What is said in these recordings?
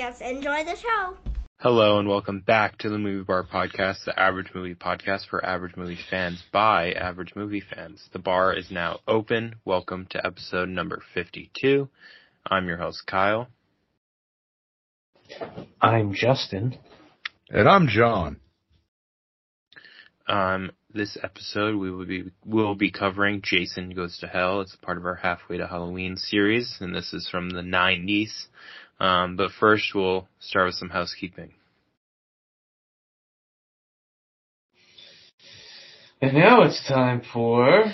podcast. Enjoy the show. Hello and welcome back to the Movie Bar Podcast, the average movie podcast for average movie fans by average movie fans. The bar is now open. Welcome to episode number 52. I'm your host, Kyle. I'm Justin. And I'm John. Um, this episode we will be will be covering Jason Goes to Hell. It's part of our Halfway to Halloween series, and this is from the 90s. Um, but first, we'll start with some housekeeping. And now it's time for.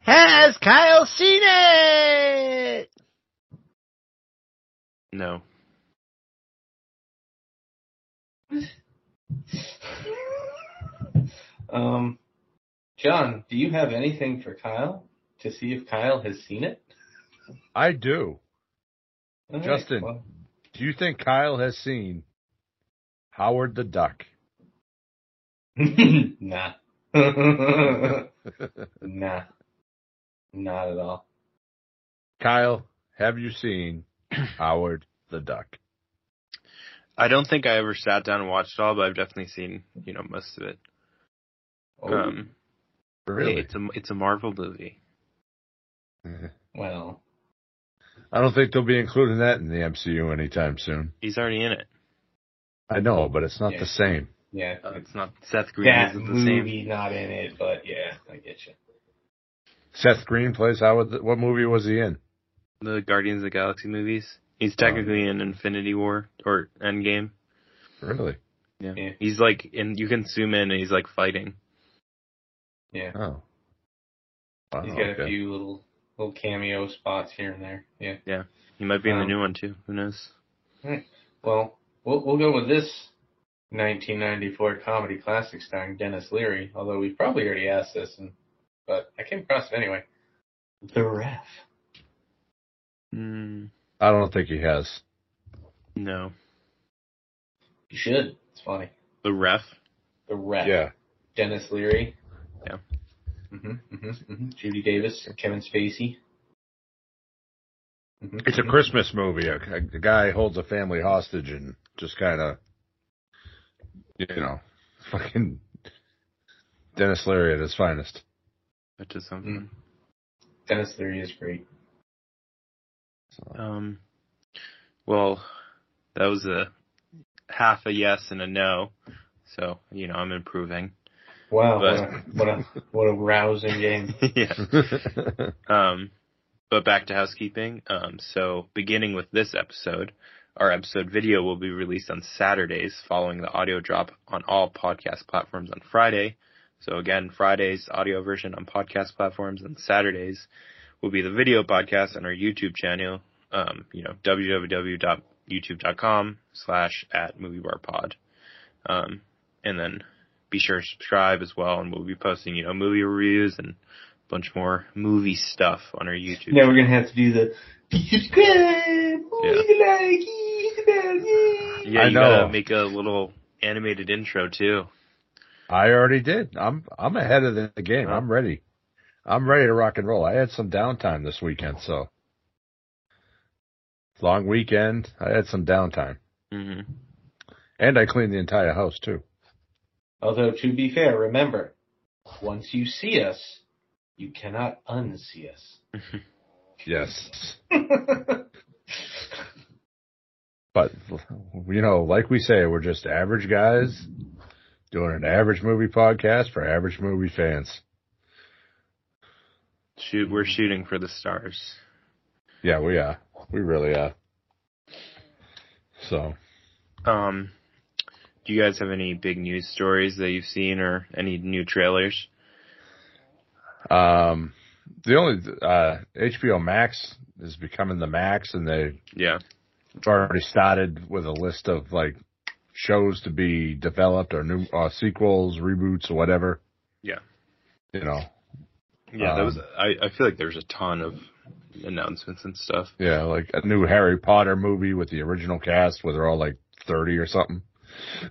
Has Kyle seen it? No. Um, John, do you have anything for Kyle to see if Kyle has seen it? I do. All right, Justin. well, Do you think Kyle has seen Howard the Duck? nah. nah. Not at all. Kyle, have you seen Howard the Duck? I don't think I ever sat down and watched it all, but I've definitely seen, you know, most of it. Oh, Um, Really? it's a it's a Marvel movie. well, I don't think they'll be including that in the MCU anytime soon. He's already in it. I know, but it's not Yeah. the same. yeah. Uh, it's not Seth Green that isn't the movie same. not in it, but yeah, I get you. Seth Green plays Howard. The, what movie was he in? The Guardians of the Galaxy movies. He's technically in Infinity War or Endgame. Really? Yeah. Yeah. He's like in you can zoom in and he's like fighting. Yeah. Oh. Wow, He's got a few little little cameo spots here and there. Yeah. Yeah. He might be in the Um, new one too. Who knows? Well, we'll we'll go with this 1994 comedy classic starring Denis Leary. Although we've probably already asked this, and but I came across it anyway. The Ref. Mm, I don't think he has. no. You should. It's funny. The ref. The Ref. Yeah. Denis Leary. Yeah. Mhm. Mhm. Mhm. Judy Davis. Kevin Spacey. Mhm, It's a mhm. Christmas movie. A, a guy holds a family hostage and just kind of, you know, fucking Denis Leary at his finest. Which is something. Denis Leary is great. So, Um. Well, that was a half a yes and a no. So you know I'm improving. Wow, But- what a what a what a rousing game. yeah. Um, but back to housekeeping. Um, so beginning with this episode, our episode video will be released on Saturdays following the audio drop on all podcast platforms on Friday. So again, Friday's audio version on podcast platforms and Saturdays will be the video podcast on our YouTube channel. Um, you know, www.youtube.com slash at moviebarpod. Um, and then be sure to subscribe as well and we'll be posting, you know, movie reviews and a bunch more movie stuff on our YouTube. Now we're gonna have to do the subscribe. You like Yeah, I you gotta know. make a little animated intro too. I already did. I'm I'm ahead of the the game. I'm ready. I'm ready to rock and roll. I had some downtime this weekend, so long weekend. I had some downtime, hmm and I cleaned the entire house too. Although to be fair, remember, once you see us, you cannot unsee us. Yes, but you know, like we say, we're just average guys doing an average movie podcast for average movie fans. Shoot, we're shooting for the stars. Yeah, we are. We really are. So, Um, do you guys have any big news stories that you've seen or any new trailers? um, the only uh, HBO Max is becoming the Max, and they Yeah. already started with a list of like shows to be developed or new uh, sequels, reboots, or whatever. Yeah. You know, Yeah, that Um, was. I, I feel like there's a ton of announcements and stuff. yeah, like a new Harry Potter movie with the original cast where they're all like thirty or something.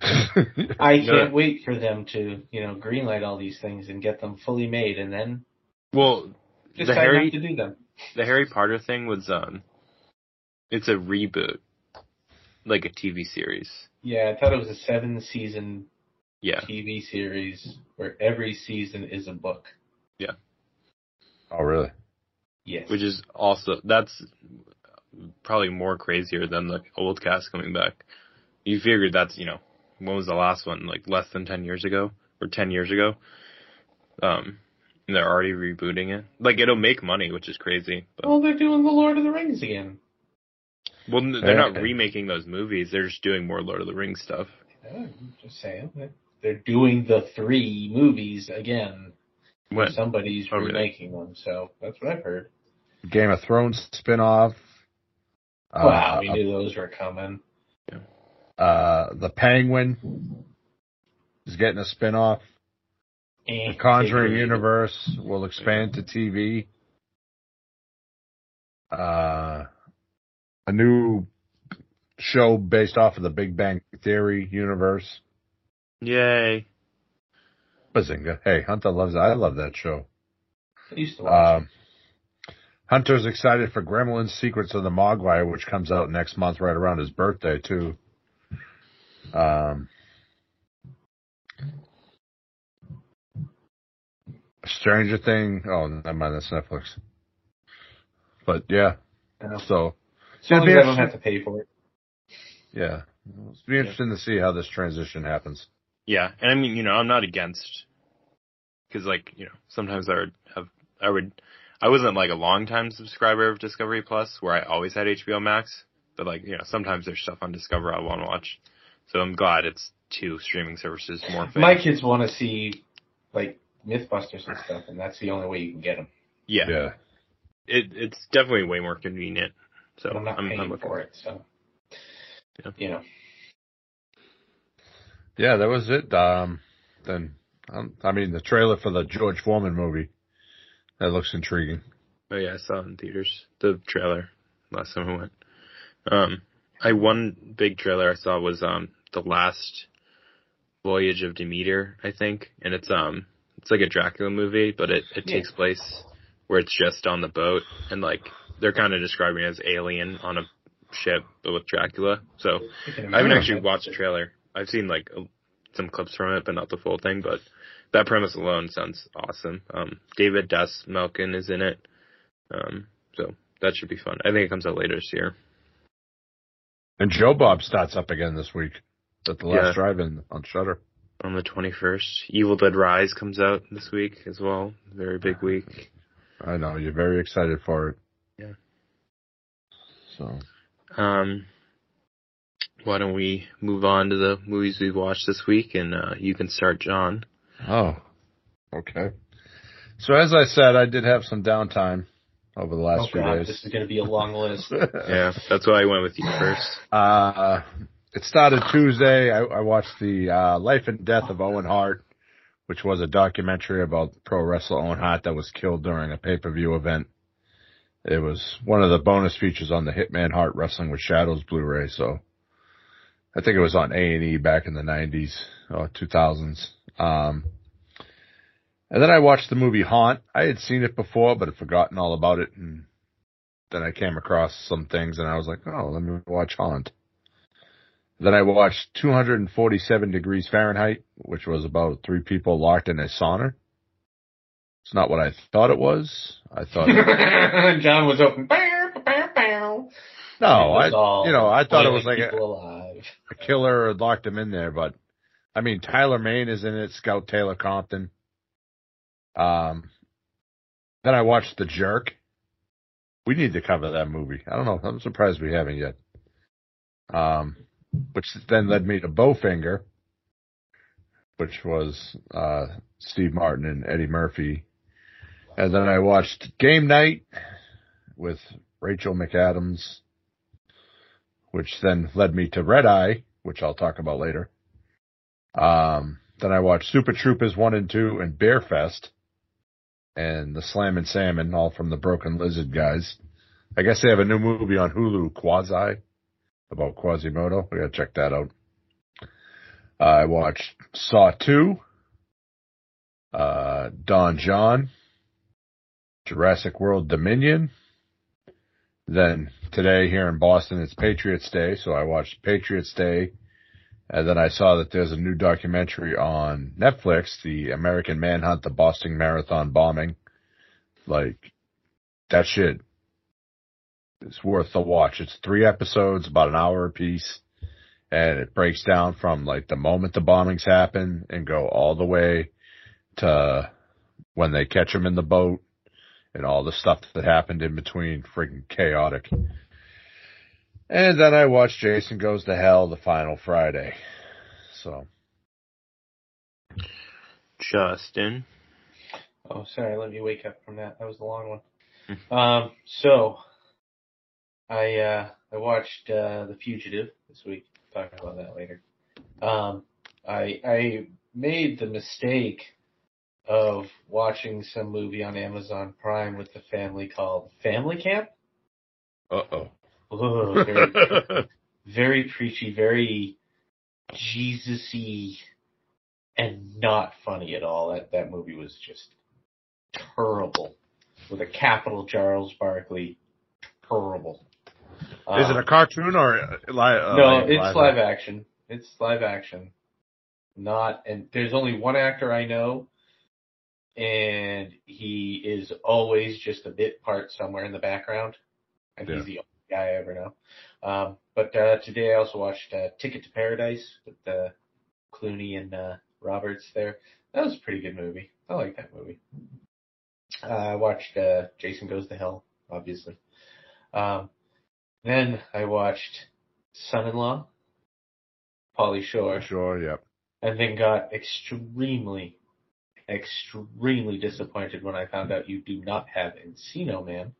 I can't wait for them to, you know, greenlight all these things and get them fully made, and then Well, just the decide Harry not to do them. the Harry Potter thing was um, it's a reboot. like a TV series. Yeah, I thought it was a seven season Yeah. TV series where every season is a book. Yeah. Oh, really? Yes. which is also that's probably more crazier than the old cast coming back. You figured that's you know when was the last one like less than ten years ago or ten years ago. Um, and they're already rebooting it. Like it'll make money, which is crazy. But, well, they're doing the Lord of the Rings again. well, they're not remaking those movies. They're just doing more Lord of the Rings stuff. Yeah, I'm just saying they're doing the three movies again. When? Somebody's Oh, really? remaking them, so that's what I've heard. Game of Thrones spinoff. wow, Uh, we knew those were coming. Uh, the Penguin is getting a spinoff. Eh, The Conjuring universe will expand to TV. Uh, a new show based off of the Big Bang Theory universe. Yay! Bazinga. Hey, Hunter loves. I love that show. I used to watch Um, Hunter's excited for Gremlins Secrets of the Mogwai, which comes out next month right around his birthday too. Um, Stranger Thing. Oh, never mind. That's Netflix. But yeah, it. You know, so As long as I don't have to pay for it. yeah, it'll be interesting to see how this transition happens. Yeah, and I mean, you know, I'm not against because, like, you know, sometimes I would have, I would, I wasn't like a long time subscriber of Discovery Plus where I always had HBO Max, but like, you know, sometimes there's stuff on Discover I want to watch. So I'm glad it's two streaming services more. My kids want to see like MythBusters and stuff, and that's the only way you can get them. yeah, Yeah, it it's definitely way more convenient. So But I'm not I'm, paying I'm for it, so Yeah. you know. yeah, that was it. Um, then um, I mean the trailer for the George Foreman movie that looks intriguing. Oh yeah, I saw it in theaters. The trailer last time I went. Um, I one big trailer I saw was um the last voyage of Demeter, I think, and it's um it's like a Dracula movie, but it it Yeah. takes place where it's just on the boat and like they're kind of describing it as alien on a ship, but with Dracula. So I haven't actually watched the trailer. I've seen like a- some clips from it, but not the full thing. But that premise alone sounds awesome. Um, David Dastmalchian is in it, um, so that should be fun. I think it comes out later this year. And Joe Bob starts up again this week at the last Yeah. drive-in on Shutter. On the 21st, Evil Dead Rise comes out this week as well. Very big week. I know you're very excited for it. Yeah. So Um, why don't we move on to the movies we've watched this week, and uh, you can start, John. oh, okay. So as I said, I did have some downtime over the last Oh few god, days. this is going to be a long list. Yeah, that's why I went with you first. Uh, it started Tuesday. I, I watched the uh, Life and Death of Owen Hart, which was a documentary about pro wrestler Owen Hart that was killed during a pay per view event. It was one of the bonus features on the Hitman Hart Wrestling with Shadows Blu-ray. So I think it was on A and E back in the '90s or 2000s. Um, and then I watched the movie Haunt. I had seen it before, but had forgotten all about it. And then I came across some things and I was like, oh, let me watch Haunt. Then I watched 247 degrees Fahrenheit, which was about three people locked in a sauna. It's not what I thought it was. I thought, John was open. No, I, you know, I thought it was like a, alive. a killer had locked him in there, but I mean, Tyler Mane is in it, Scout Taylor Compton. Um, then I watched The Jerk. We need to cover that movie. I don't know. I'm surprised we haven't yet. Um, which then led me to Bowfinger, which was, uh, Steve Martin and Eddie Murphy. And then I watched Game Night with Rachel McAdams, which then led me to Red Eye, which I'll talk about later. Um, then I watched Super Troopers 1 and 2 and Beerfest and the Slammin' Salmon, all from the Broken Lizard guys. I guess they have a new movie on Hulu, Quasi, about Quasimodo. We gotta check that out. Uh, I watched Saw 2, uh, Don Jon, Jurassic World Dominion, Then today here in Boston, it's Patriots Day, so I watched Patriots Day. And then I saw that there's a new documentary on Netflix, the American Manhunt, the Boston Marathon bombing. Like, that shit is worth the watch. It's three episodes, about an hour apiece. And it breaks down from like the moment the bombings happen and go all the way to when they catch them in the boat and all the stuff that happened in between. Freaking chaotic. And then I watched Jason Goes to Hell the final Friday. So. Justin. Oh, sorry. Let me wake up from that. That was a long one. um, so I uh, I watched uh, The Fugitive this week. Talk about that later. Um, I I made the mistake of watching some movie on Amazon Prime with the family called Family Camp. Uh oh. Oh, very, very preachy, very Jesus-y, and not funny at all. That that movie was just terrible, with a capital Charles Barkley. Terrible. Is it a Um, cartoon or live? Uh, no, like it's live action. It's live action. Not, and there's only one actor I know, and he is always just a bit part somewhere in the background, and Yeah. he's the guy I ever know. Um, but uh, today I also watched uh, Ticket to Paradise with uh, Clooney and uh, Roberts there. That was a pretty good movie. I like that movie. Uh, I watched uh, Jason Goes to Hell, obviously. Um, then I watched Son-in-Law, Pauly Shore, Sure, yep. and then got extremely, extremely disappointed when I found out you do not have Encino Man,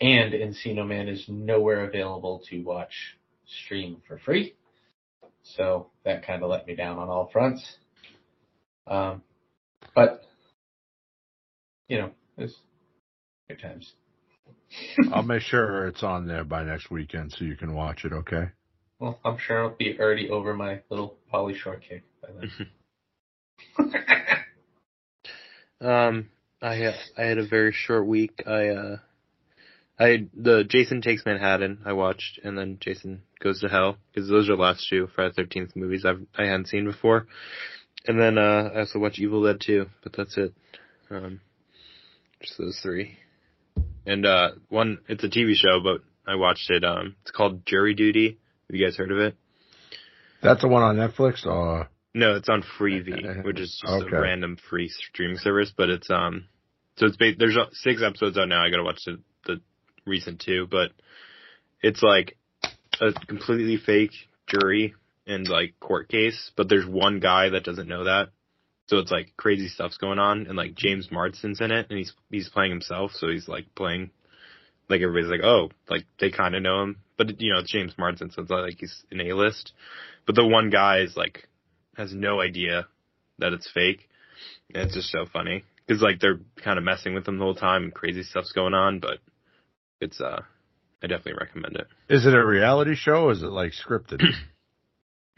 and Encino Man is nowhere available to watch stream for free. So that kind of let me down on all fronts. Um, but you know, it's good times. I'll make sure it's on there by next weekend so you can watch it, okay? Well, I'm sure I'll be already over my little Pauly Shore kick by then. Um, I had I had a very short week. I uh, I the Jason Takes Manhattan I watched, and then Jason Goes to Hell because those are the last two Friday the Thirteenth movies I've I hadn't seen before. And then uh, I also watched Evil Dead 2, but that's it. Um, just those three. And uh, one, it's a TV show, but I watched it. Um, it's called Jury Duty. Have you guys heard of it? That's the one on Netflix or No, it's on Freevee, which is just Okay. a random free streaming service. But it's um, so it's ba- there's six episodes out now. I gotta watch the recent two, but it's like a completely fake jury and like court case. But there's one guy that doesn't know that, so it's like crazy stuff's going on. And like James Marsden's in it, and he's he's playing himself, so he's like playing. Like everybody's like, oh, like they kind of know him, but you know it's James Marsden, so it's like he's an A list. But the one guy is like has no idea that it's fake. And it's just so funny because like they're kind of messing with him the whole time and crazy stuff's going on, but it's uh, I definitely recommend it. is it a reality show or is it like scripted?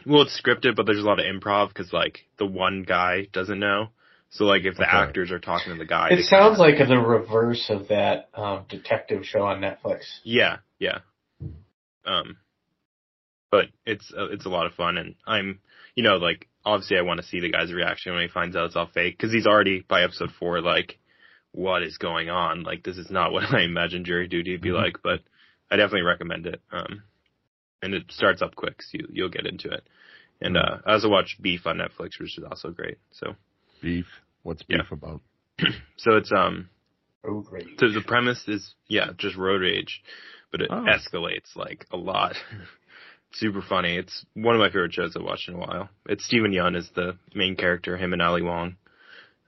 Well, it's scripted, but there's a lot of improv because like the one guy doesn't know. So like if the Okay. actors are talking to the guy, It sounds like the reverse of that um, detective show on Netflix. yeah, yeah. Um, but it's uh, it's a lot of fun, and I'm you know like obviously I want to see the guy's reaction when he finds out it's all fake because he's already by episode four like what is going on like this is not what I imagined jury duty to be Mhm. like, but I definitely recommend it. Um, and it starts up quick, so you you'll get into it. And uh, I also watched Beef on Netflix, which is also great. So beef. What's Yeah. beef about? so it's um Oh, great. so the premise is yeah, just road rage, but it Oh. escalates like a lot. Super funny. It's one of my favorite shows I've watched in a while. It's Steven Yeun is the main character, him and Ali Wong.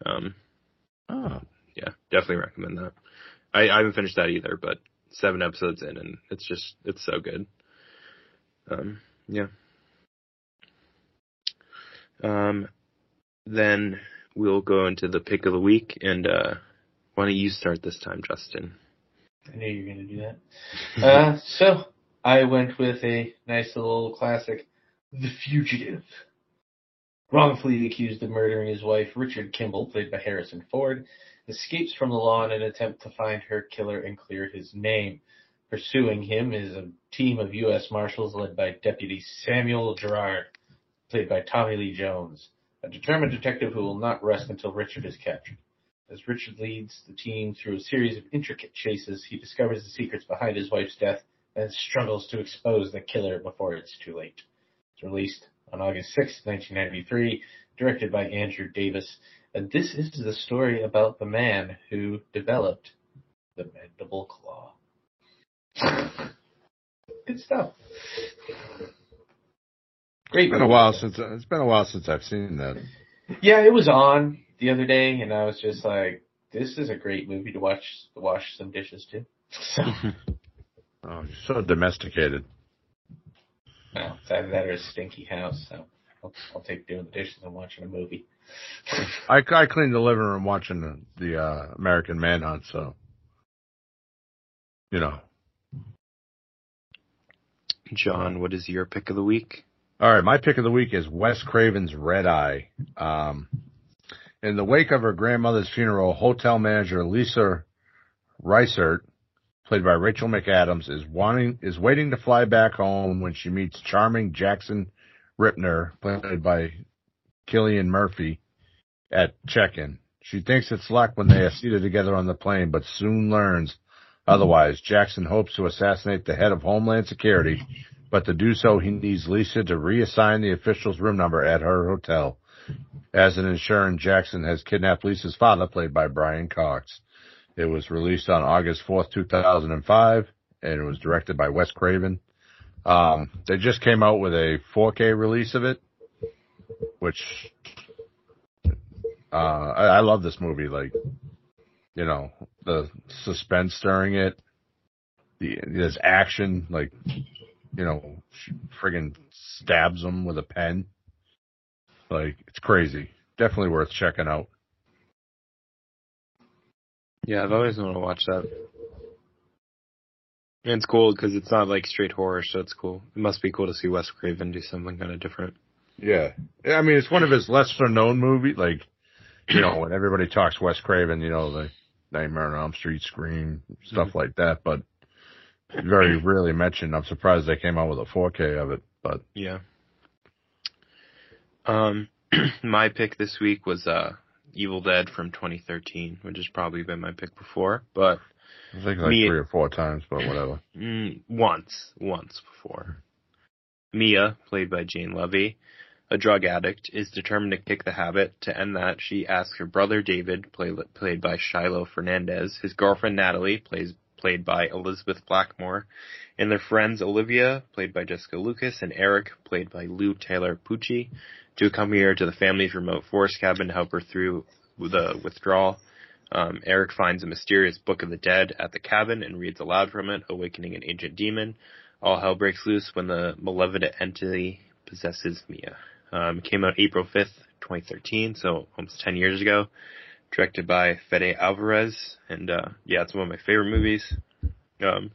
Um, Oh. Yeah, definitely recommend that. I, I haven't finished that either, but seven episodes in and it's just it's so good. Um, yeah. Um, then we'll go into the pick of the week and uh, why don't you start this time, Justin? I knew you were going to do that. Uh, so I went with a nice little classic, The Fugitive. Wrongfully accused of murdering his wife, Richard Kimball, played by Harrison Ford, escapes from the law in an attempt to find her killer and clear his name. Pursuing him is a team of U.S. Marshals led by Deputy Samuel Gerard, played by Tommy Lee Jones, a determined detective who will not rest until Richard is captured. As Richard leads the team through a series of intricate chases, he discovers the secrets behind his wife's death and struggles to expose the killer before it's too late. It's released on August 6, 1993, directed by Andrew Davis. And this is the story about the man who developed the mandible claw. Good stuff. Great. It's been a while since it's been a while since I've seen that. Yeah, it was on the other day, and I was just like, "This is a great movie to watch. To wash some dishes too." So, Oh, you're so domesticated. no, it's either that or a stinky house. So, I'll, I'll take doing the dishes and watching a movie. I, I cleaned the living room watching the, the uh, American Manhunt, so you know. John, what is your pick of the week? All right, my pick of the week is Wes Craven's Red Eye. Um, in the wake of her grandmother's funeral, hotel manager Lisa Reisert, played by Rachel McAdams, is wanting is waiting to fly back home when she meets charming Jackson Rippner, played by Cillian Murphy, at check-in. She thinks it's luck when they are seated together on the plane, but soon learns otherwise. Jackson hopes to assassinate the head of Homeland Security, but to do so, he needs Lisa to reassign the official's room number at her hotel. As an insurance, Jackson has kidnapped Lisa's father, played by Brian Cox. It was released on August 4th, 2005, and it was directed by Wes Craven. Um, they just came out with a 4K release of it, which, uh, I, I love this movie. Like, you know, the suspense during it, the, there's action, like, you know, friggin' stabs him with a pen. Like, it's crazy. Definitely worth checking out. Yeah, I've always wanted to watch that. And it's cool because it's not like straight horror, so it's cool. It must be cool to see Wes Craven do something kind of different. Yeah. I mean, it's one of his lesser known movies. Like, you know, when everybody talks Wes Craven, you know, the Nightmare on Elm Street, Scream, stuff like that, but very rarely mentioned. I'm surprised they came out with a 4K of it, but Yeah. Um, my pick this week was uh Evil Dead from 2013, which has probably been my pick before, but I think like Me- three or four times, but whatever. Mm, once, once before. Mia, played by Jane Levy, a drug addict, is determined to kick the habit. To end that, she asks her brother David, play, played by Shiloh Fernandez, his girlfriend Natalie, plays, played by Elizabeth Blackmore, and their friends Olivia, played by Jessica Lucas, and Eric, played by Lou Taylor Pucci, to accompany her to the family's remote forest cabin to help her through the withdrawal. Um, Eric finds a mysterious Book of the Dead at the cabin and reads aloud from it, awakening an ancient demon. All hell breaks loose when the malevolent entity possesses Mia. Um, came out April 5th, 2013, so almost 10 years ago. Directed by Fede Alvarez, and uh, yeah, it's one of my favorite movies. Um,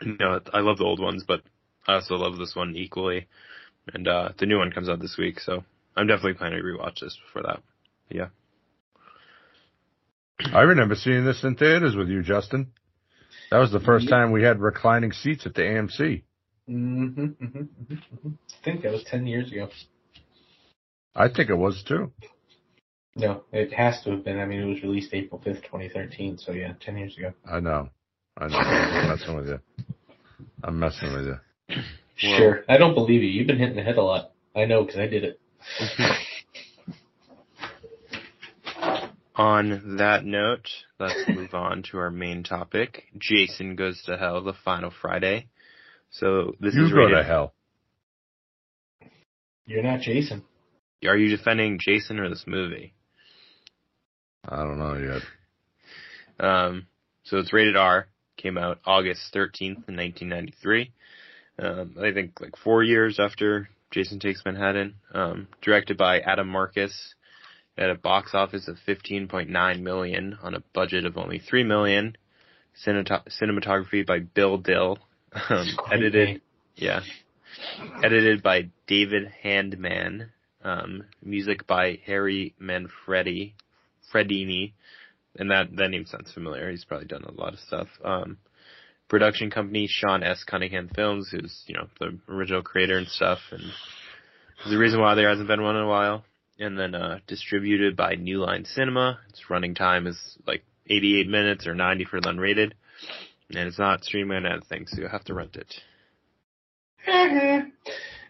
I love the old ones, but I also love this one equally. And uh, the new one comes out this week, so I'm definitely planning to rewatch this before that. Yeah. I remember seeing this in theaters with you, Justin. That was the first time we had reclining seats at the AMC. Mm-hmm, mm-hmm, mm-hmm, mm-hmm. I think that was 10 years ago. I think it was too. No, it has to have been. I mean, it was released April 5th, 2013, so yeah, 10 years ago. I know. I know. I'm messing with you. I'm messing with you. Well- Sure. I don't believe you. You've been hitting the head a lot. I know because I did it. On that note, let's move on to our main topic. Jason Goes to Hell, the final Friday. So this You is go rated. to hell. You're not Jason. Are you defending Jason or this movie? I don't know yet. Um, so it's rated R. Came out August 13th, 1993. Um, I think like four years after Jason Takes Manhattan. Um, directed by Adam Marcus. At a box office of 15.9 million on a budget of only 3 million. Cineto- cinematography by Bill Dill. Um, edited, yeah. Edited by David Handman. Um, music by Harry Manfredi, Fredini, and that that name sounds familiar. He's probably done a lot of stuff. Um, production company Sean S. Cunningham Films, who's you know the original creator and stuff, and the reason why there hasn't been one in a while. And then uh, distributed by New Line Cinema. Its running time is like 88 minutes or 90 for the unrated, and it's not streaming anything, so you'll have to rent it.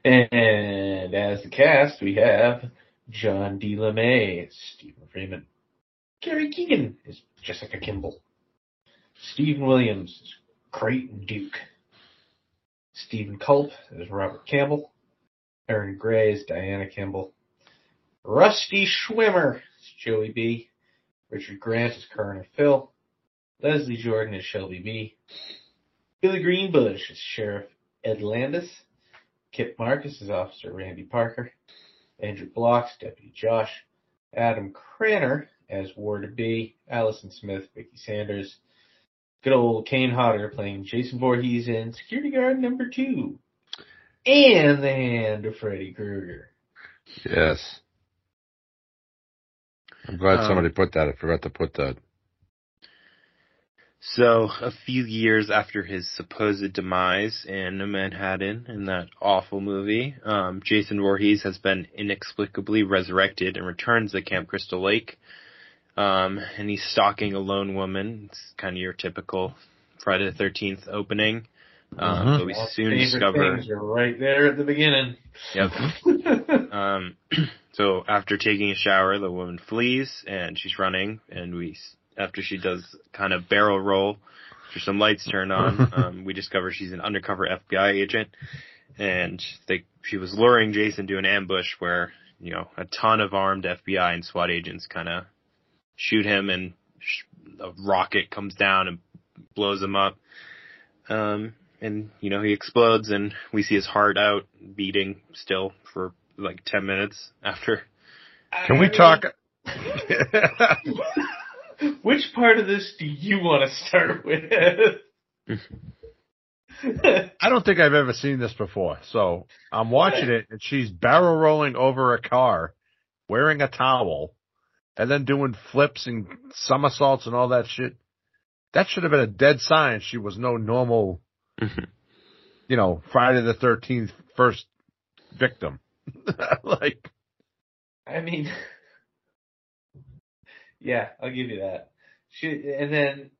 and as the cast, we have John D. LeMay Stephen Freeman. Kari Keegan is Jessica Kimball. Stephen Williams is Creighton Duke. Stephen Culp is Robert Campbell. Erin Gray is Diana Kimball. Rusty Schwimmer is Joey B. Richard Grant is Coroner Phil. Leslie Jordan is Shelby B. Billy Greenbush is Sheriff Ed Landis. Kip Marcus is Officer Randy Parker. Andrew Blocks, Deputy Josh. Adam Cranner as Ward B. Allison Smith, Vicky Sanders. Good old Kane Hodder playing Jason Voorhees in Security Guard number two. And the hand of Freddy Krueger. Yes. I'm glad Um, somebody put that. I forgot to put that. So, a few years after his supposed demise in Manhattan, in that awful movie, um, Jason Voorhees has been inexplicably resurrected and returns to Camp Crystal Lake. Um, and he's stalking a lone woman. It's kind of your typical Friday the 13th opening. Um, Mhm. but we All soon discover. things are right there at the beginning. Yep. Um, so after taking a shower, the woman flees and she's running and we, after she does kind of barrel roll, after some lights turn on, um, we discover she's an undercover FBI agent and they, she was luring Jason to an ambush where, you know, a ton of armed FBI and SWAT agents kind of shoot him and sh- a rocket comes down and blows him up. Um, and you know he explodes and we see his heart out beating still for like 10 minutes after Can we talk? Which part of this do you want to start with? I don't think I've ever seen this before. So I'm watching it and she's barrel rolling over a car, wearing a towel, and then doing flips and somersaults and all that shit. That should have been a dead sign she was no normal, mm-hmm. you know, Friday the 13th first victim. like, I mean, yeah, I'll give you that. She, and then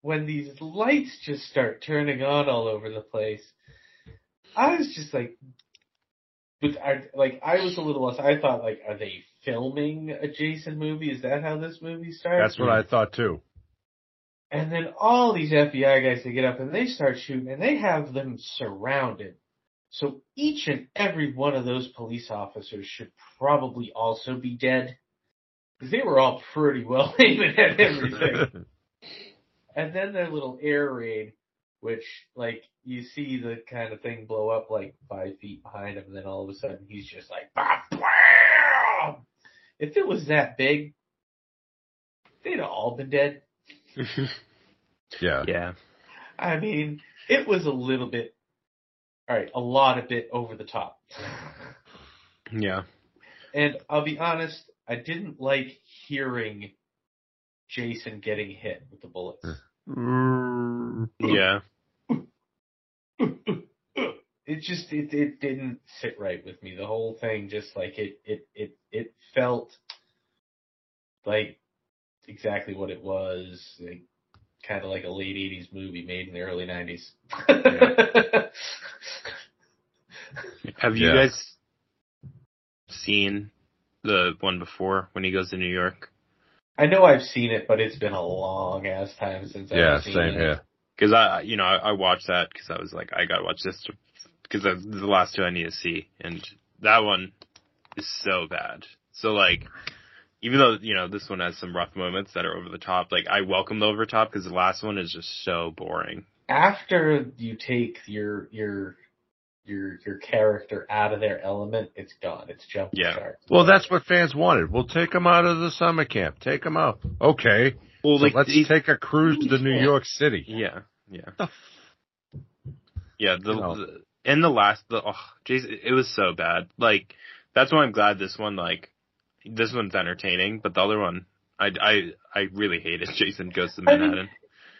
when these lights just start turning on all over the place, I was just like, but I, like I was a little lost. I thought like, are they filming a Jason movie? Is that how this movie starts? that's what I thought too. And then all these FBI guys, they get up and they start shooting and they have them surrounded. So each and every one of those police officers should probably also be dead. Because they were all pretty well aiming at everything. and then their little air raid, which like you see the kind of thing blow up like five feet behind him and then all of a sudden he's just like "Bah, blam!" If it was that big, they'd all been dead. yeah. yeah I mean, it was a little bit, alright, a lot of bit over the top. yeah And I'll be honest, I didn't like hearing Jason getting hit with the bullets. Mm. yeah It just, it, it didn't sit right with me. The whole thing just like it, it, it, it felt like exactly what it was. Like, kind of like a late 80s movie made in the early 90s. have you Yeah. guys seen the one before when he goes to new york I know I've seen it, but it's been a long ass time since Yeah, I've seen same it. here. because i you know I, I watched that because i was like i gotta watch this because that's the last two i need to see and that one is so bad so like even though you know this one has some rough moments that are over the top like i welcome the over top because the last one is just so boring After you take your your your your character out of their element, it's gone. It's jumping Yeah. sharks. Well, that's what fans wanted. We'll take them out of the summer camp. Take them out. Okay. well So like let's he- take a cruise to New York City. yeah yeah The f- Yeah, the, No. the in the last the oh, geez, it was so bad. Like that's why I'm glad this one like this one's entertaining, but the other one I I I really hated Jason Goes to I mean, Manhattan.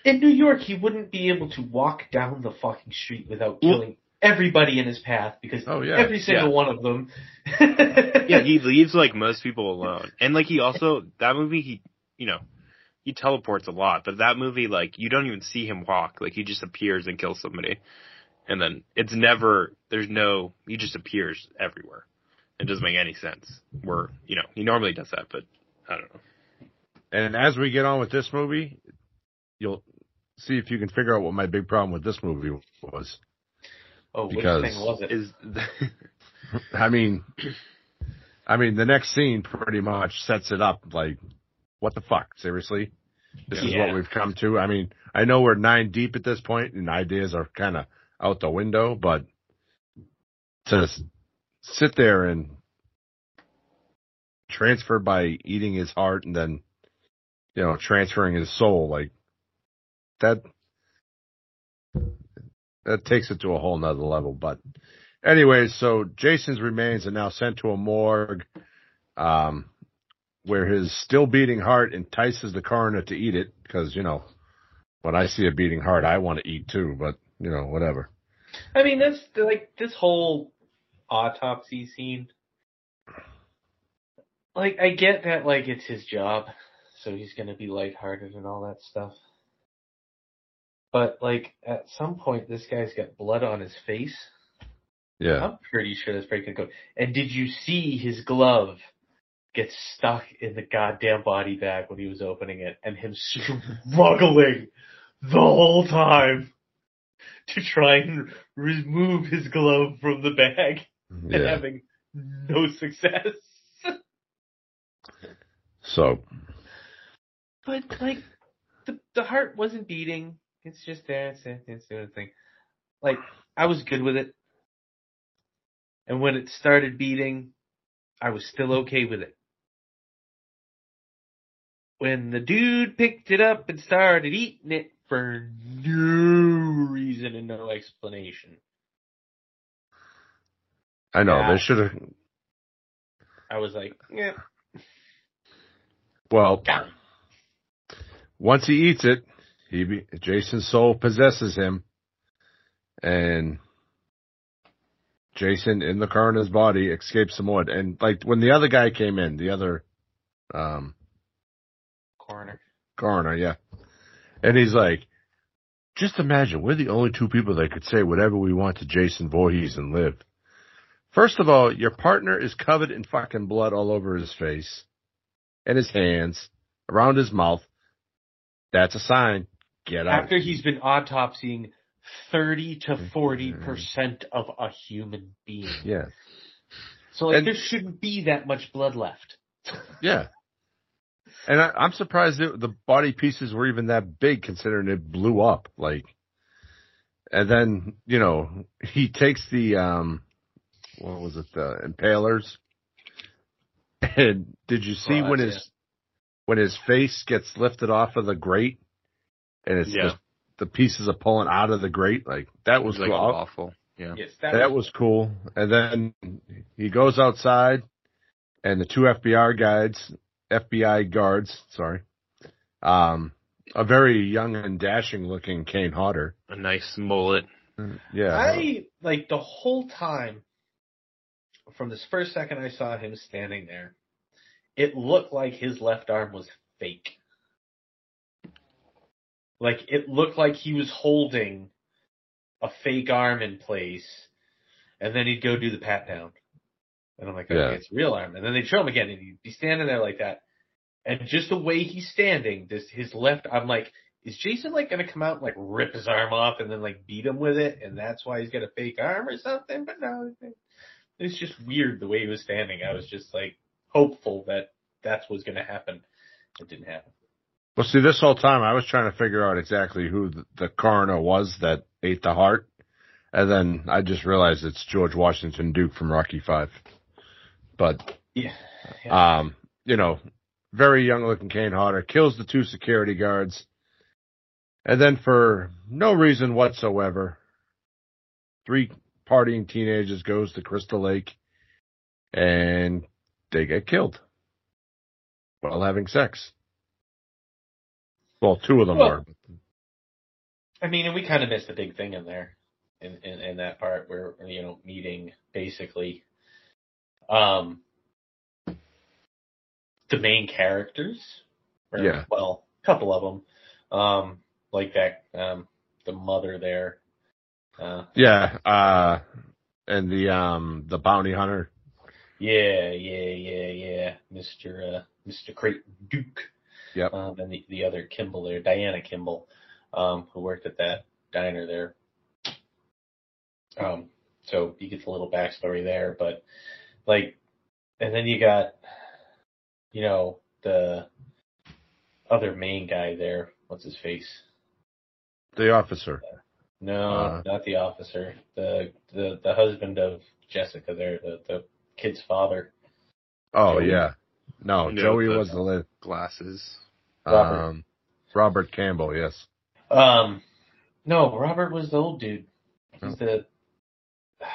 In New York, he wouldn't be able to walk down the fucking street without killing everybody in his path because Oh, yeah. every single Yeah. one of them. yeah, he leaves like most people alone. And like he also that movie he you know, he teleports a lot, but that movie like you don't even see him walk. Like he just appears and kills somebody. And then it's never there's no he just appears everywhere. It doesn't make any sense. Where, you know, he normally does that, but I don't know. And as we get on with this movie, you'll see if you can figure out what my big problem with this movie was. oh, which Because- thing was it? Is I mean, I mean, the next scene pretty much sets it up. Like, what the fuck? Seriously, this is what we've come to. I mean, I know we're nine deep at this point, and ideas are kind of out the window. But to s- sit there and transfer by eating his heart and then, you know, transferring his soul, like that. That takes it to a whole nother level, but Anyways, so Jason's remains are now sent to a morgue, um, where his still beating heart entices the coroner to eat it because you know when I see a beating heart, I want to eat too. But you know, whatever. I mean, this like this whole autopsy scene. Like, I get that, like, it's his job, so he's gonna be lighthearted and all that stuff. But, like, at some point, this guy's got blood on his face. Yeah, I'm pretty sure that's breaking code. And did you see his glove get stuck in the goddamn body bag when he was opening it, and him struggling the whole time to try and remove his glove from the bag and having no success. So But like, the the heart wasn't beating. It's just there. It's it's doing its thing. Like I was good with it, and when it started beating, I was still okay with it. When the dude picked it up and started eating it for no reason and no explanation, I know Yeah. they should have. I was like, yeah, Well, once he eats it, he be, Jason's soul possesses him, and Jason in the coroner's body escapes some wood. And like when the other guy came in, the other um, Corner. coroner, yeah, and he's like, just imagine we're the only two people that could say whatever we want to Jason Voorhees and live. First of all, your partner is covered in fucking blood all over his face and his hands, around his mouth. That's a sign. Get out. After he's been autopsying 30 to 40% of a human being. Yeah. So like And- there shouldn't be that much blood left. Yeah. And I, I'm surprised that the body pieces were even that big considering it blew up. Like, and then, you know, he takes the, um, what was it, the impalers. And did you see Rods, when his, yeah. when his face gets lifted off of the grate and it's Yeah. just the pieces are pulling out of the grate? Like, that was like cool. awful. Yeah. Yes, That, was cool. And then he goes outside, and the two FBI guides, FBI guards, sorry, um, a very young and dashing looking Kane Hodder. A nice mullet. Yeah, I like the whole time from this first second I saw him standing there, it looked like his left arm was fake. Like it looked like he was holding a fake arm in place, and then he'd go do the pat down. And I'm like, okay, Yeah. it's a real arm. And then they'd show him again, and he'd be standing there like that. And just the way he's standing, this his left, I'm like, is Jason like gonna come out and like rip his arm off and then like beat him with it, and that's why he's got a fake arm or something? But no, it's just weird the way he was standing. I was just like hopeful that that's what's gonna happen. It didn't happen. Well, see, this whole time I was trying to figure out exactly who the, the coroner was that ate the heart, and then I just realized it's George Washington Duke from Rocky Five. But Yeah. Um, you know, very young looking Kane Hodder kills the two security guards. And then for no reason whatsoever, three partying teenagers goes to Crystal Lake and they get killed while having sex. Well, two of them Well- were. I mean, and we kind of missed a big thing in there, in, in in that part where you know meeting basically, um, the main characters. Or, Yeah. Well, a couple of them, um, like that, um, the mother there. Uh, Yeah, uh, and the um the bounty hunter. yeah, yeah, yeah, yeah, Mister uh, Mister Creighton Duke. Yep. Um, and the the other Kimble there, Diana Kimble, um, who worked at that diner there. Um, so you get a little backstory there, but like, and then you got, you know, the other main guy there. What's his face? The officer. No, Uh. not the officer. The the the husband of Jessica there, the the kid's father. Oh Joey? yeah. No, No, Joey the- was the lid. Glasses. Robert. Um, Robert Campbell. Yes. Um, no, Robert was the old dude. He's the.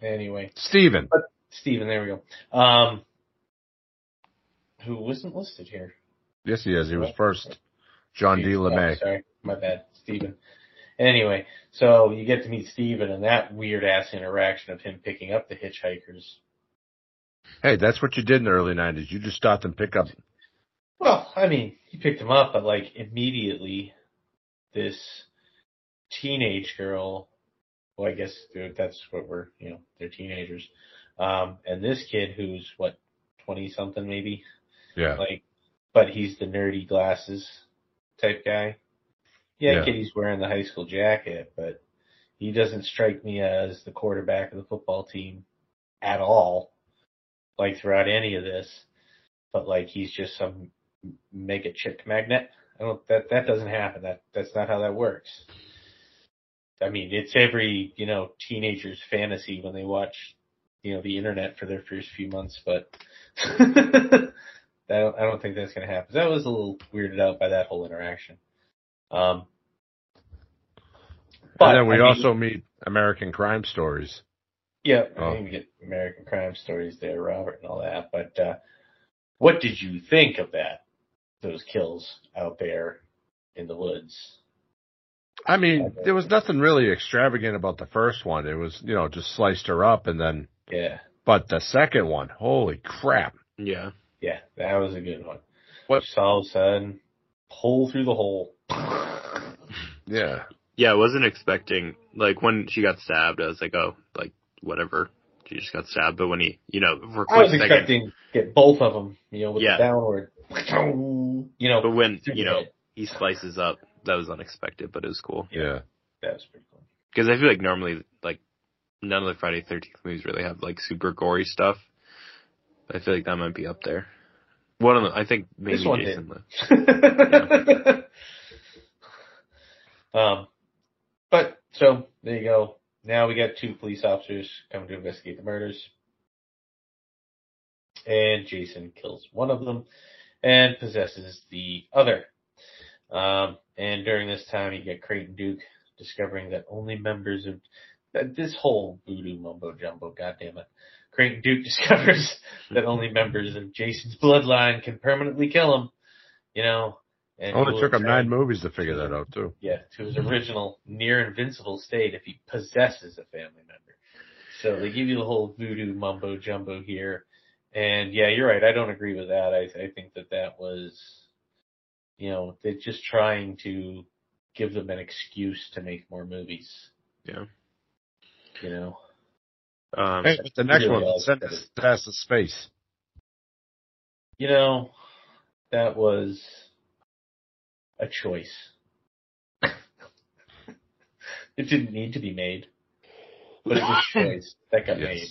Anyway, Steven. Steven, there we go. Um, who wasn't listed here? Yes, he is. He was first. John D. Steve- oh, LeMay. sorry, my bad, Steven. Anyway, so you get to meet Steven and that weird ass interaction of him picking up the hitchhikers. Hey, that's what you did in the early '90s. You just stopped and pick up. Well, I mean, he picked him up, but like immediately, this teenage girl. Well, I guess dude, that's what we're, you know, they're teenagers. Um, and this kid who's what, twenty something maybe, Yeah. like, but he's the nerdy glasses type guy. Yeah, Yeah. kid, he's wearing the high school jacket, but he doesn't strike me as the quarterback of the football team at all. Like throughout any of this, but like he's just some mega chick magnet. I don't that that doesn't happen. That that's not how that works. I mean, it's every you know teenager's fantasy when they watch you know the internet for their first few months, but I don't I don't think that's gonna happen. So I was a little weirded out by that whole interaction. Um, and then we I mean, also meet American Crime Stories. yeah, Oh. I didn't get American Crime Stories there, Robert, and all that. But uh, what did you think of that? Those kills out there in the woods. I mean, there was nothing really extravagant about the first one. It was, you know, just sliced her up and then, Yeah, but the second one, holy crap. Yeah. Yeah, that was a good one. What- Just all of a sudden, pull through the hole. Yeah. Yeah, I wasn't expecting like when she got stabbed, I was like, oh, like whatever. She just got stabbed, but when he, you know, for a I quick was second, expecting to get both of them, you know, with Yeah. the downward. You know, but when you know head. he slices up, that was unexpected, but it was cool Yeah. that was pretty cool. because I feel like normally like none of the Friday Thirteenth movies really have like super gory stuff. I feel like that might be up there. One of them, I think maybe This one Jason. did. Um, but so there you go. Now we got two police officers coming to investigate the murders, and Jason kills one of them and possesses the other. Um, and during this time, you get Creighton Duke discovering that only members of this whole voodoo mumbo jumbo, goddamn it. Creighton Duke discovers that only members of Jason's bloodline can permanently kill him. You know, and Only took him nine movies to figure that out too. yeah, to his original near invincible state if he possesses a family member. So they give you the whole voodoo mumbo jumbo here. And yeah, you're right. I don't agree with that. I, I think that that was, you know, they're just trying to give them an excuse to make more movies. Yeah. You know, Um, Hey, but the next Really one, all send us past the space. you know, that was a choice. it didn't need to be made, but it was a choice that got Yes. made.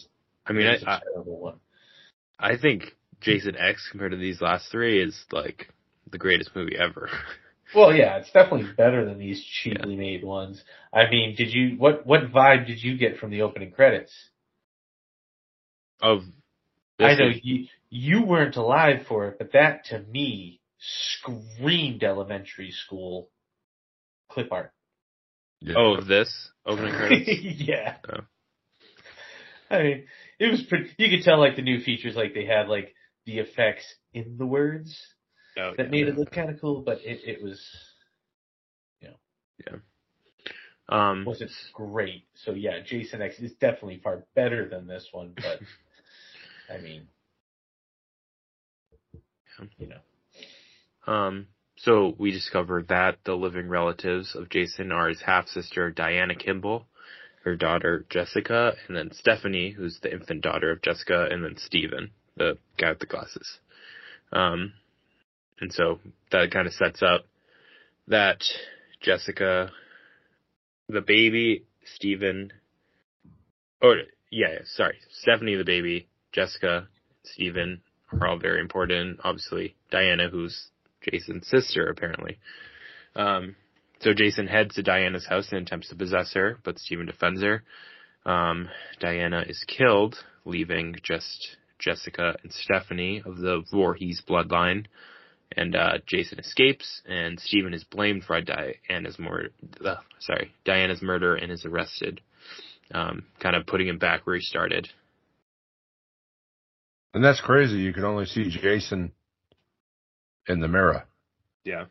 I mean, It I, was a I terrible one. I think Jason X compared to these last three is like the greatest movie ever. Well, yeah, it's definitely better than these cheaply made ones. I mean, did you what what vibe did you get from the opening credits? Of I know you you weren't alive for it, but that to me screamed elementary school clip art. Yeah. Oh, of this opening credits. yeah. Oh. I mean, it was pretty. You could tell like the new features, like they had like the effects in the words Oh, that yeah. made it look kind of cool, but it, it was yeah, Um, wasn't great. So yeah, Jason X is definitely far better than this one, but I mean, you know, Um, so we discovered that the living relatives of Jason are his half sister Diana Kimble, her daughter Jessica, and then Stephanie, who's the infant daughter of Jessica, and then Steven, the guy with the glasses. Um, and so that kind of sets up that Jessica, the baby, Steven, or yeah, sorry, Stephanie the baby, Jessica, Steven are all very important. Obviously, Diana, who's Jason's sister, apparently. Um, so Jason heads to Diana's house and attempts to possess her, but Steven defends her. Um, Diana is killed, leaving just Jessica and Stephanie of the Voorhees bloodline. And uh, Jason escapes, and Steven is blamed for Diana's murder. Sorry, Diana's murder, and is arrested, um, kind of putting him back where he started. And that's crazy. You can only see Jason in the mirror. Yeah.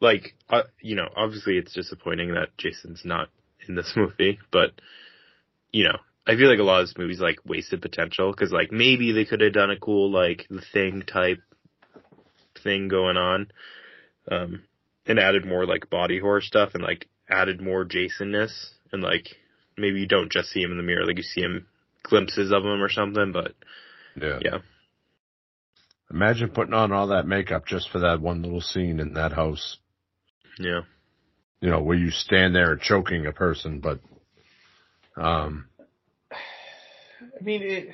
Like, uh, you know, obviously it's disappointing that Jason's not in this movie, but, you know, I feel like a lot of this movie's like wasted potential because like maybe they could have done a cool like the thing type thing going on, um, and added more like body horror stuff and like added more Jasonness and like maybe you don't just see him in the mirror, like you see him glimpses of him or something, but Yeah. yeah, Imagine putting on all that makeup just for that one little scene in that house. yeah, You know, where you stand there choking a person, but um I mean, it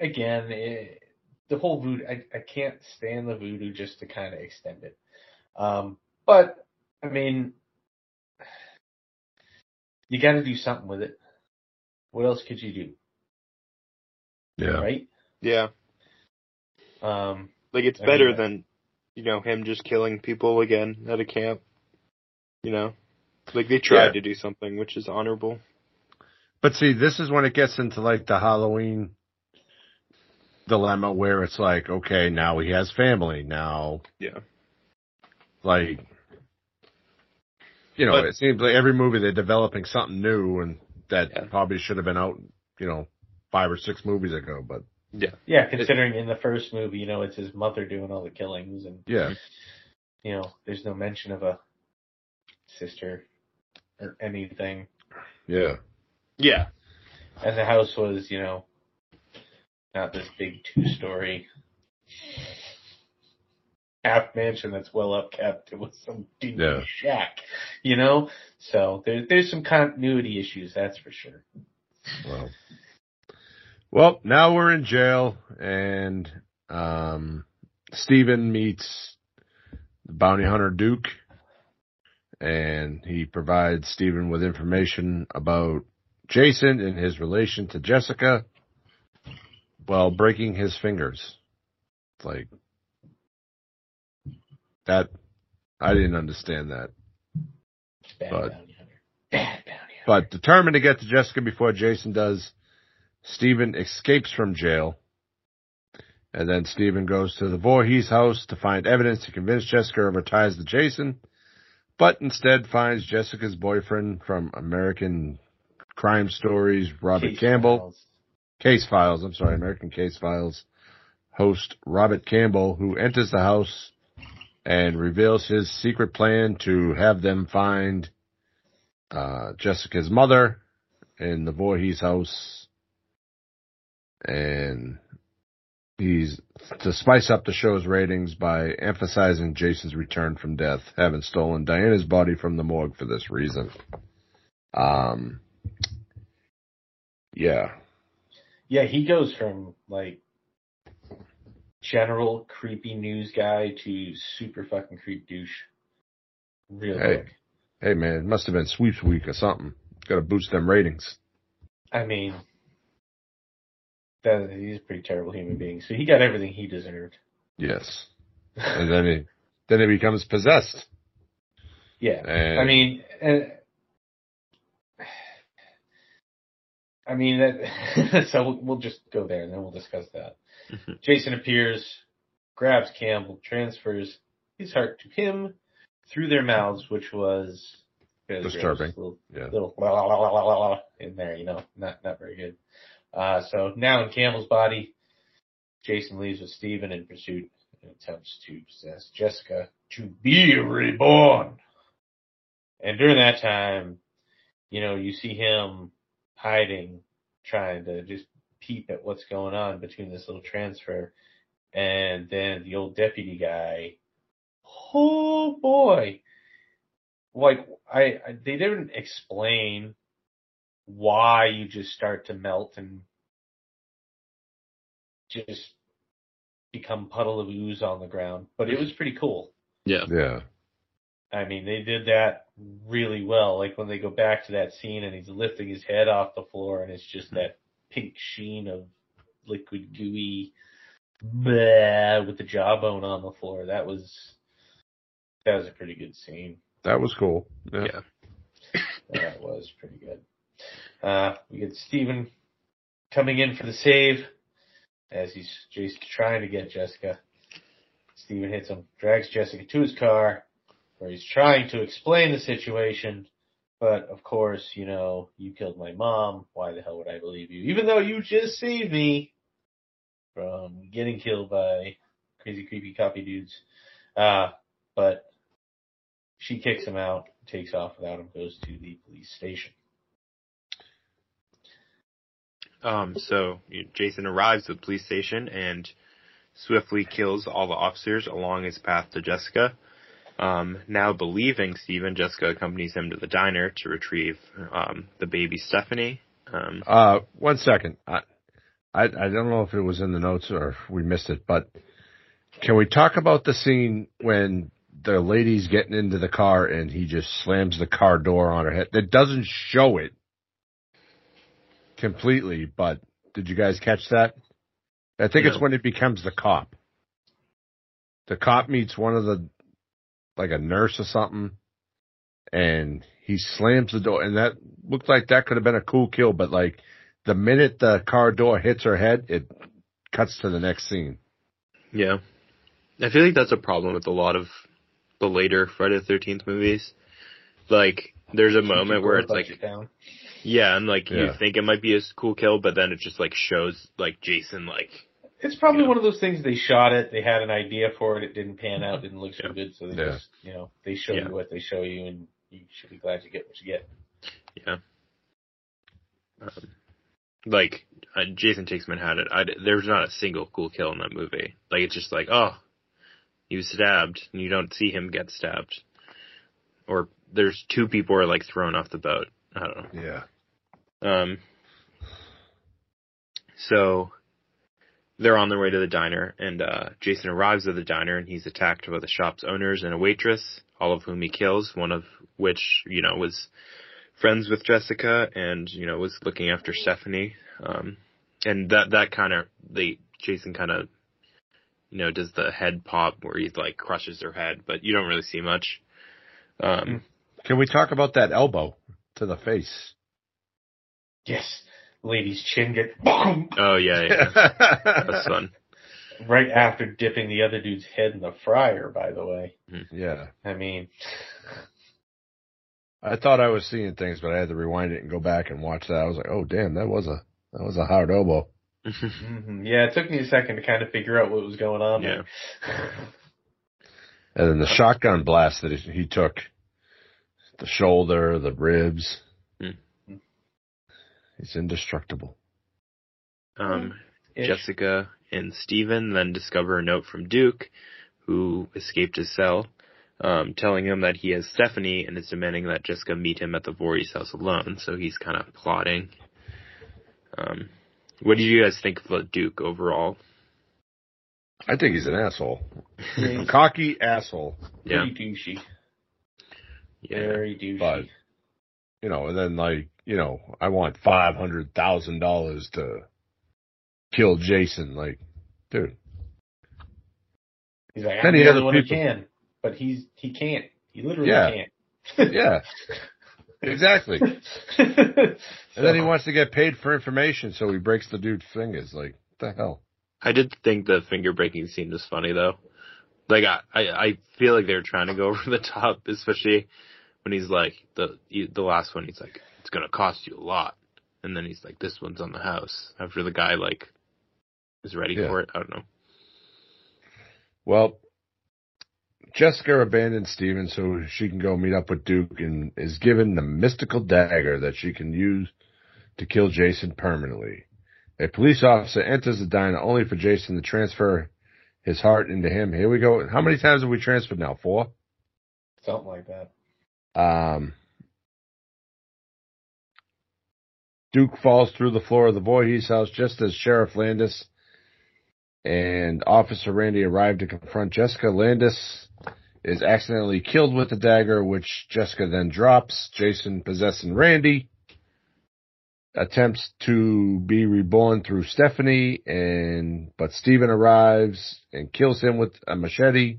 again, it, the whole voodoo. I, I can't stand the voodoo just to kind of extend it. Um, but I mean, you got to do something with it. What else could you do, yeah. right? yeah. Um, Like it's I better mean, than, you know, him just killing people again at a camp. You know, like they tried Yeah. to do something which is honorable. But see, this is when it gets into like the Halloween dilemma where it's like, okay, now he has family. Now, Yeah. like, you know, But- it seems like every movie they're developing something new and that Yeah. probably should have been out, you know, five or six movies ago. But Yeah. yeah, considering in the first movie, you know, it's his mother doing all the killings, and yeah, you know, there's no mention of a sister or anything. yeah, Yeah. And the house was, you know, not this big two story half mansion that's well upkept. It was some dingy Yeah. shack, you know? So there, there's some continuity issues, that's for sure. well. Well, now we're in jail and, um, Steven meets the bounty hunter Duke and he provides Steven with information about Jason and his relation to Jessica while breaking his fingers. It's like that I didn't understand that. Bad But- bounty hunter. Bad bounty hunter. But determined to get to Jessica before Jason does, Steven escapes from jail. And then Steven goes to the Voorhees house to find evidence to convince Jessica of her ties to Jason, but instead finds Jessica's boyfriend from American Crime Stories, Robert Case Campbell. files. Case Files, I'm sorry, American Case Files host Robert Campbell, who enters the house and reveals his secret plan to have them find uh, Jessica's mother in the Voorhees house. And he's to spice up the show's ratings by emphasizing Jason's return from death, having stolen Diana's body from the morgue for this reason. Um, yeah. Yeah, he goes from like general creepy news guy to super fucking creep douche. Real Hey. quick. Hey man, it must have been sweeps week or something. Got to boost them ratings. I mean, that he's a pretty terrible human being. So he got everything he deserved. Yes. And then he, then he becomes possessed. yeah. And I mean, uh, I mean that. so we'll, we'll just go there and then we'll discuss that. Jason appears, grabs Campbell, transfers his heart to him, through their mouths, which was really gross. Disturbing. Little, Yeah. little la, la, la, la, la, la, la in there, you know, not not very good. Uh, so now in Campbell's body, Jason leaves with Steven in pursuit and attempts to possess Jessica to be reborn. And during that time, you know, you see him hiding, trying to just peep at what's going on between this little transfer. And then the old deputy guy, oh boy. Like, I, I they didn't explain why you just start to melt and just become puddle of ooze on the ground, but it was pretty cool. Yeah. Yeah. I mean, they did that really well. Like when they go back to that scene and he's lifting his head off the floor and it's just that pink sheen of liquid gooey bleh, with the jawbone on the floor. That was that was a pretty good scene. That was cool. Yeah. Yeah. That was pretty good. Uh, we get Steven coming in for the save as he's Jason's trying to get Jessica. Steven hits him, drags Jessica to his car where he's trying to explain the situation. But of course, you know, you killed my mom. Why the hell would I believe you? Even though you just saved me from getting killed by crazy, creepy copy dudes. Uh, but she kicks him out, takes off without him, goes to the police station. Um, so Jason arrives at the police station and swiftly kills all the officers along his path to Jessica. Um, now believing Steven, Jessica accompanies him to the diner to retrieve um, the baby Stephanie. Um, Uh, one second. I, I, I don't know if it was in the notes or we missed it, but can we talk about the scene when the lady's getting into the car and he just slams the car door on her head? That doesn't show it completely, but did you guys catch that? I think it's when it becomes the cop. The cop meets one of the, like a nurse or something, and he slams the door, and that looked like that could have been a cool kill, but like the minute the car door hits her head, it cuts to the next scene. yeah. I feel like that's a problem with a lot of the later Friday the 13th movies. Like, there's a moment where it's like, down. Yeah, and like you think it might be a cool kill, but then it just like shows like Jason like It's probably Yeah. one of those things they shot it, they had an idea for it, it didn't pan out, didn't look so Yeah. good, so they Yeah. just, you know, they show Yeah. you what they show you and you should be glad you get what you get. Um, like uh, Jason Takes Manhattan. I, there's not a single cool kill in that movie. Like it's just like, oh, he was stabbed, and you don't see him get stabbed. Or there's two people who are like thrown off the boat. I don't know. Yeah. Um, so they're on their way to the diner, and uh, Jason arrives at the diner, and he's attacked by the shop's owners and a waitress, all of whom he kills. One of which, you know, was friends with Jessica, and you know, was looking after Stephanie. Um, and that that kind of they Jason kind of, you know, does the head pop where he like crushes her head, but you don't really see much. Um, Can we talk about that elbow to the face? Yes. Lady's chin get boom oh yeah, yeah, that's fun. right after dipping the other dude's head in the fryer, by the way. yeah. I mean, I thought I was seeing things, but I had to rewind it and go back and watch that. I was like, oh damn, that was a that was a hard elbow. mhm. yeah, it took me a second to kind of figure out what was going on Yeah. And then the shotgun blast that he he took, the shoulder, the ribs. He's indestructible. Um, Ish. Jessica and Steven then discover a note from Duke, who escaped his cell, um, telling him that he has Stephanie and is demanding that Jessica meet him at the Voorhees house alone. So he's kind of plotting. Um, what do you guys think of Duke overall? I think he's an asshole. Cocky asshole. Yeah, Pretty douchey. yeah, Very douchey. But you know, and then like, you know, I want five hundred thousand dollars to kill Jason. Like, dude. He's like, I'm Many the other only one who can. But he's, he can't. He literally Yeah. can't. Yeah. exactly. And then he wants to get paid for information, so he breaks the dude's fingers. Like, what the hell? I did think the finger breaking scene was funny though. Like I, I, I feel like they're trying to go over the top, especially when he's like the the last one. He's like, it's gonna cost you a lot, and then he's like, this one's on the house. After the guy like is ready Yeah. for it. I don't know. Well, Jessica abandons Steven so she can go meet up with Duke and is given the mystical dagger that she can use to kill Jason permanently. A police officer enters the diner only for Jason to transfer his heart into him. Here we go. How many times have we transferred now? Four? Something like that. Um, Duke falls through the floor of the Voorhees house just as Sheriff Landis and Officer Randy arrive to confront Jessica. Landis is accidentally killed with the dagger, which Jessica then drops. Jason possessing Randy attempts to be reborn through Stephanie and but Steven arrives and kills him with a machete.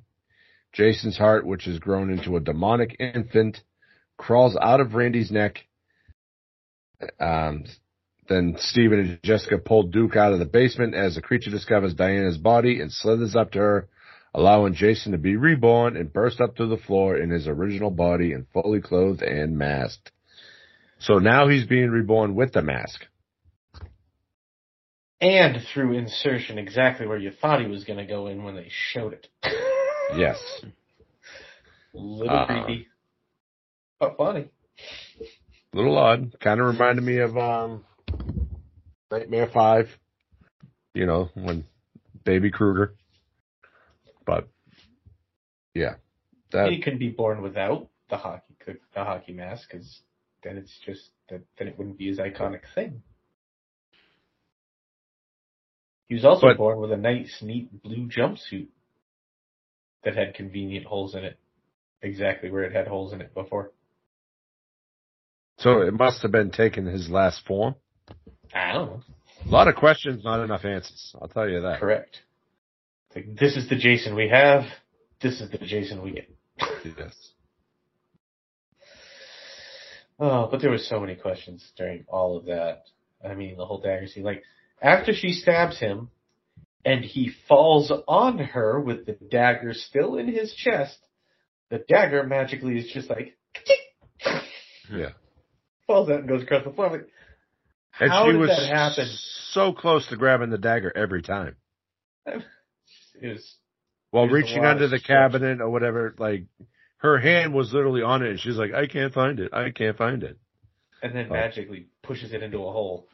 Jason's heart, which has grown into a demonic infant, crawls out of Randy's neck. Um, then Steven and Jessica pull Duke out of the basement as the creature discovers Diana's body and slithers up to her, allowing Jason to be reborn and burst up to the floor in his original body and fully clothed and masked. So now he's being reborn with the mask. And through insertion exactly where you thought he was going to go in when they showed it. Yes. A Little Uh, creepy. But funny. A little odd. Kind of reminded me of um, Nightmare Five. You know when Baby Kruger. But yeah, that he can be born without the hockey the hockey mask because then it's just that then it wouldn't be his iconic thing. He was also But- born with a nice, neat blue jumpsuit that had convenient holes in it, exactly where it had holes in it before. so it must have been taking his last form. I don't know. A lot of questions, not enough answers. I'll tell you that. Correct. Like, this is the Jason we have. This is the Jason we get. Yes. Oh, but there were so many questions during all of that. I mean, the whole dagger scene. Like, after she stabs him, and he falls on her with the dagger still in his chest, the dagger magically is just like, Yeah. falls out and goes across the floor. I'm like, And how she did was that happen? so close to grabbing the dagger every time. It was, While There's a reaching under the cabinet or whatever, like her hand was literally on it and she's like, I can't find it. I can't find it. and then Oh. magically pushes it into a hole.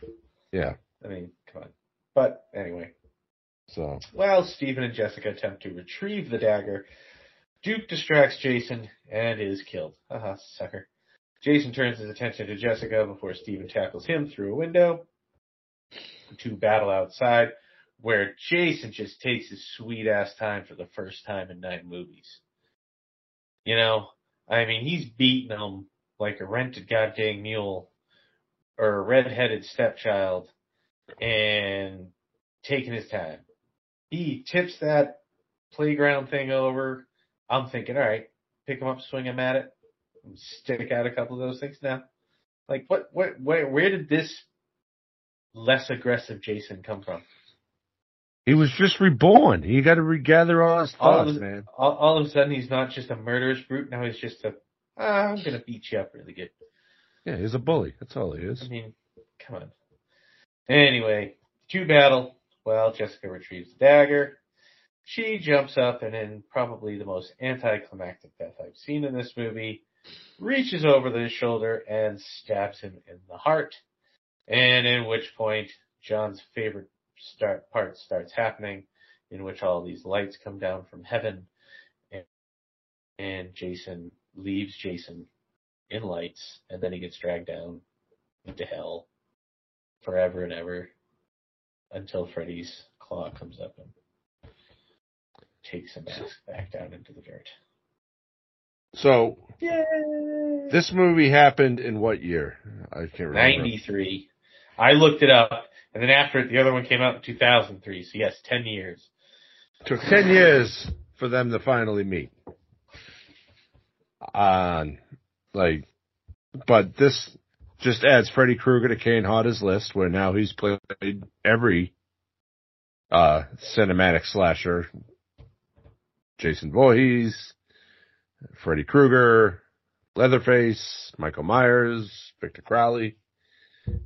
Yeah. I mean, come on. But anyway, So While Steven and Jessica attempt to retrieve the dagger, Duke distracts Jason and is killed. Haha, sucker. Jason turns his attention to Jessica before Steven tackles him through a window. Two battle outside, where Jason just takes his sweet ass time for the first time in nine movies. You know, I mean, he's beating them like a rented goddamn mule or a red-headed stepchild and taking his time he tips that playground thing over. I'm thinking, all right, pick him up, swing him at it, stick out a couple of those things. Now, like, what, what, where, where did this less aggressive Jason come from? he was just reborn. He got to regather all his All thoughts, of, man. all, all of a sudden, he's not just a murderous brute. Now he's just a, ah, I'm gonna beat you up really good. Yeah, he's a bully. That's all he is. I mean, come on. Anyway, two battle. Well, Jessica retrieves the dagger. She jumps up and in probably the most anticlimactic death I've seen in this movie, reaches over his shoulder and stabs him in the heart. And in which point, John's favorite start part starts happening, in which all these lights come down from heaven, and, and Jason leaves Jason in lights, and then he gets dragged down into hell forever and ever until Freddy's claw comes up and takes mask back down into the dirt. So Yay! this movie happened in what year? I can't remember. 93. I looked it up, and then after it, the other one came out in 2003. So yes, 10 years. took 10 years for them to finally meet. Um, like, but this just adds Freddy Krueger to Kane Hodder's list where now he's played every, uh, cinematic slasher Jason Voorhees, Freddy Krueger, Leatherface, Michael Myers, Victor Crowley.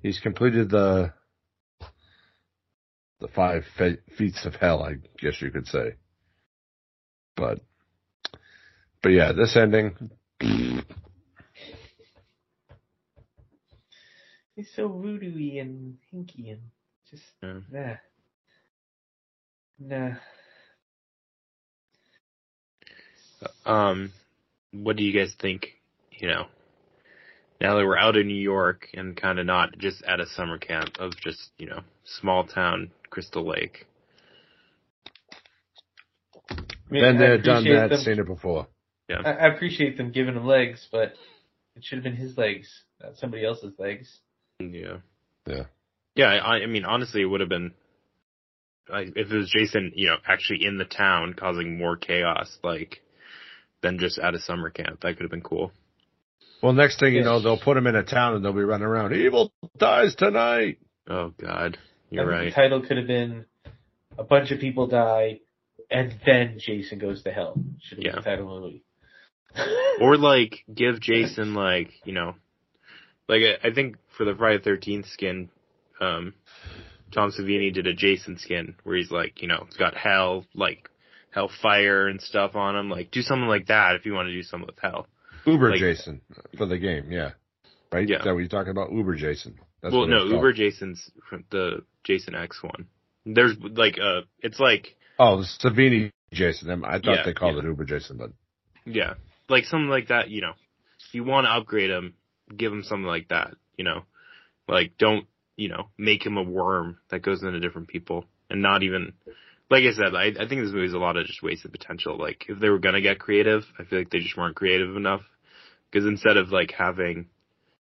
He's completed the the five fe- feats of hell, I guess you could say. But but yeah, this ending. He's so voodoo-y and hinky and just Yeah. nah. Nah. Um, what do you guys think? You know, now that we're out of New York and kind of not just at a summer camp of just you know small town Crystal Lake. I mean, Been I there, done appreciate that, them- seen it before. I, I appreciate them giving him legs, but it should have been his legs, not somebody else's legs. Yeah. Yeah. Yeah. I, I mean, honestly, it would have been like if it was Jason, you know, actually in the town causing more chaos, like than just at a summer camp. That could have been cool. Well, next thing you know, they'll put him in a town and they'll be running around. Evil dies tonight. Oh God, you're I think right. The title could have been a bunch of people die, and then Jason goes to hell. Should have Yeah. been the title of the movie. or like give Jason like you know, like I I think for the Friday Thirteenth skin, um, Tom Savini did a Jason skin where he's like you know it's got hell like hellfire and stuff on him. Like do something like that if you want to do something with hell. Uber Like- Jason for the game, yeah. Right? Yeah. Is that what you're talking about? Uber Jason. That's well, no. Uber Jason's the Jason X one. There's like uh it's like Oh, the Savini Jason. I thought Yeah, they called yeah. it Uber Jason, but yeah, like something like that. You know, if you want to upgrade him, give him something like that. You know, like don't you know make him a worm that goes into different people and not even. Like I said, I, I think this movie's a lot of just wasted potential. Like if they were gonna get creative, I feel like they just weren't creative enough. Because instead of like having,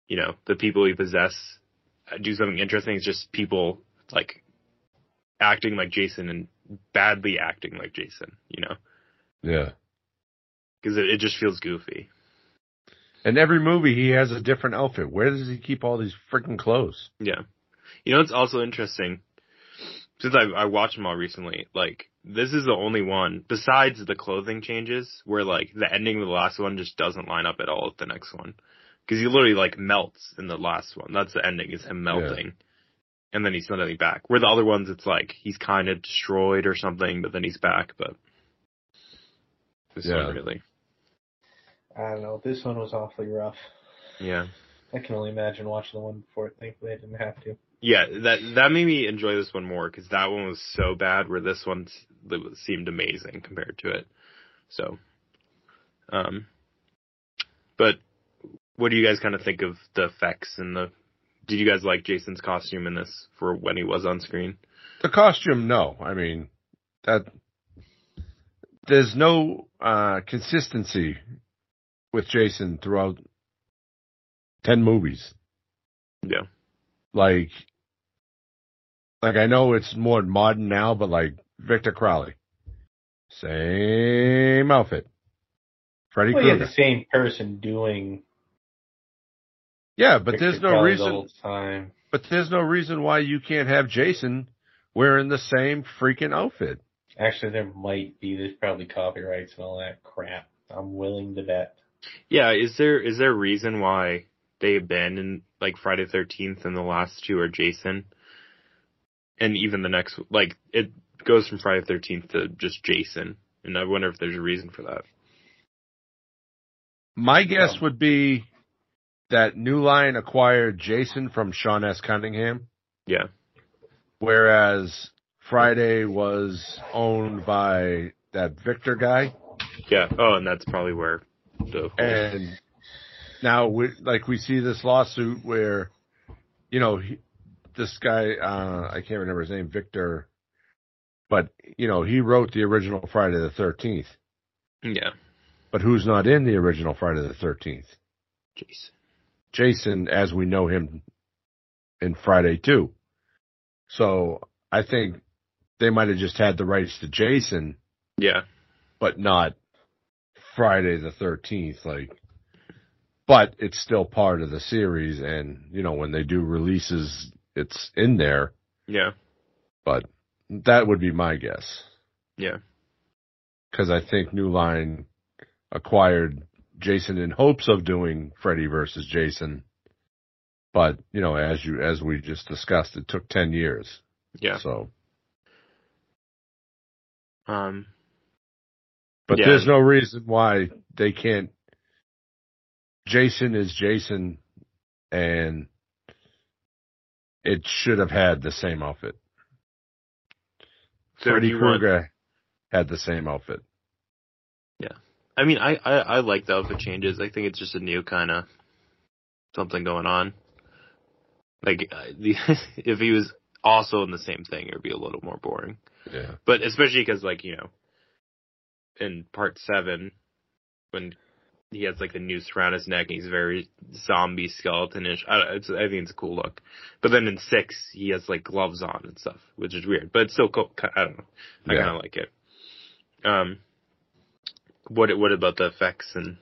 you know, the people we possess uh, do something interesting, it's just people like acting like Jason and badly acting like Jason. You know, yeah. because it, it just feels goofy. In every movie, he has a different outfit. Where does he keep all these freaking clothes? Yeah. You know, it's also interesting. Since I, I watched them all recently, like, this is the only one, besides the clothing changes, where, like, the ending of the last one just doesn't line up at all with the next one. Cause he literally, like, melts in the last one. That's the ending, is him melting. And then he's suddenly back. Where the other ones, it's like, he's kind of destroyed or something, but then he's back, but. This Yeah. one really. I don't know. This one was awfully rough. Yeah. I can only imagine watching the one before. it. Thankfully, I didn't have to. Yeah, that that made me enjoy this one more because that one was so bad. Where this one seemed amazing compared to it. So, um, but what do you guys kind of think of the effects and the? Did you guys like Jason's costume in this for when he was on screen? The costume, no. I mean, that there's no uh, consistency with Jason throughout ten movies. Yeah, Like, like I know it's more modern now, but like Victor Crowley, same outfit. Freddy Well, you have Krueger. the same person doing. Yeah, but Victor there's no Crowley reason. the time. But there's no reason why you can't have Jason wearing the same freaking outfit. Actually, there might be. There's probably copyrights and all that crap. I'm willing to bet. Yeah. Is there is there a reason why they abandoned like Friday Thirteenth and the last two are Jason, and even the next like it goes from Friday Thirteenth to just Jason, and I wonder if there's a reason for that. My guess Um, would be that New Line acquired Jason from Sean S. Cunningham, Yeah. whereas Friday was owned by that Victor guy. Yeah. Oh, and that's probably where And now we, like we see this lawsuit where, you know, he, this guy, uh, I can't remember his name, Victor, but you know, he wrote the original Friday the 13th, yeah, but who's not in the original Friday the 13th? Jason. Jason as we know him in Friday 2. So I think they might have just had the rights to Jason, Yeah. but not Friday the 13th. Like, but it's still part of the series. And, you know, when they do releases, it's in there, Yeah. but that would be my guess. Yeah. because I think New Line acquired Jason in hopes of doing Freddy versus Jason. But, you know, as you, as we just discussed, it took 10 years. Yeah. So, Um. But Yeah. there's no reason why they can't. Jason is Jason and it should have had the same outfit. So Freddy you want- Krueger had the same outfit. Yeah, I mean, I, I I like the outfit changes. I think it's just a new kind of something going on. Like uh, the if he was also in the same thing, it would be a little more boring. Yeah. But especially because, like you know, in part seven, when he has like the noose around his neck, and he's very zombie skeletonish. I, it's, I think it's a cool look. But then in six, he has like gloves on and stuff, which is weird. But it's still cool. I don't know. I Yeah. kind of like it. Um, what what about the effects and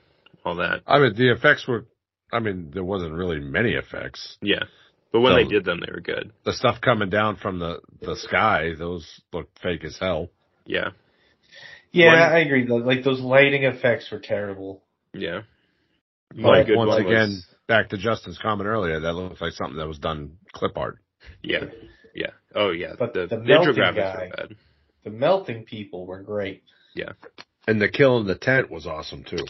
all that? I mean, the effects were, I mean, there wasn't really many effects. Yeah, but when So- they did them, they were good. The stuff coming down from the, the sky, those looked fake as hell. Yeah, Yeah, One- I agree. though. Like those lighting effects were terrible. yeah. But good once one again, was- back to Justin's comment earlier, that looks like something that was done clip art. yeah, yeah. Oh yeah, But the, the the melting guy- were bad. The melting people were great. Yeah. And the kill in the tent was awesome too.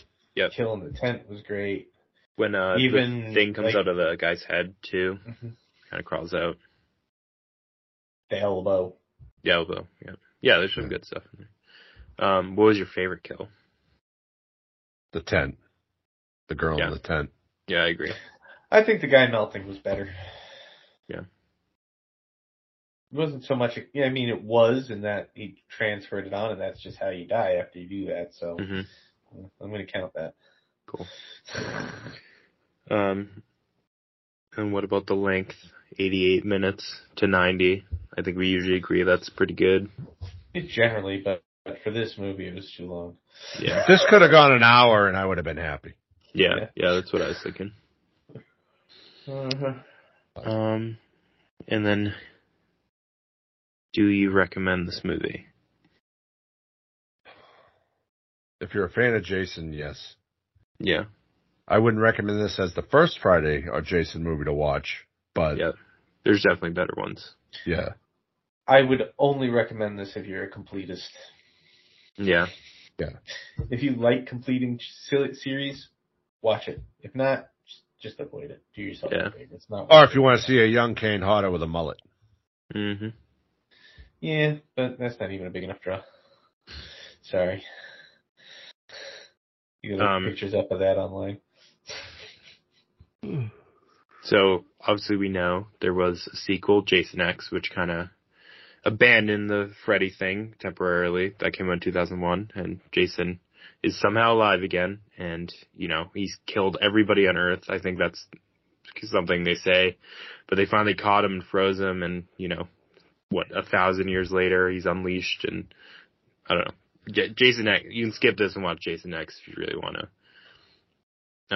Killing the tent was great. When uh, Even, the thing comes like- out of the guy's head too, Mhm. kind of crawls out. The elbow. Yeah, elbow. Yeah, yeah. There's some good stuff in there. Um, what was your favorite kill? The tent. The girl Yeah. in the tent. Yeah, I agree. I think the guy melting was better. Yeah. It wasn't so much. Yeah, I mean, it was in that he transferred it on, and that's just how you die after you do that. So hmm I'm going to count that. Cool. Um, and what about the length? 88 minutes to 90. I think we usually agree that's pretty good. Generally, but, but for this movie, it was too long. Yeah. This could have gone an hour and I would have been happy. Yeah. Yeah. Yeah, that's what I was thinking. Uh-huh. Um, and then, do you recommend this movie? If you're a fan of Jason, yes. Yeah. I wouldn't recommend this as the first Friday or Jason movie to watch, but Yeah. There's definitely better ones. yeah. I would only recommend this if you're a completist. Yeah. Yeah. If you like completing series, watch it. If not, just, just avoid it. Do yourself Yeah. a favor. It's not. Or if you want to see a young Kane Hodder with a mullet. Mm-hmm. Yeah, but that's not even a big enough draw. Sorry. You can look Um, pictures up of that online. So obviously we know there was a sequel, Jason X, which kind of abandoned the Freddy thing temporarily. That came out in 2001, and Jason is somehow alive again, and you know he's killed everybody on Earth. I think that's something they say, but they finally caught him and froze him, and you know what? A thousand years later, he's unleashed, and I don't know. J- Jason X. You can skip this and watch Jason X if you really want to.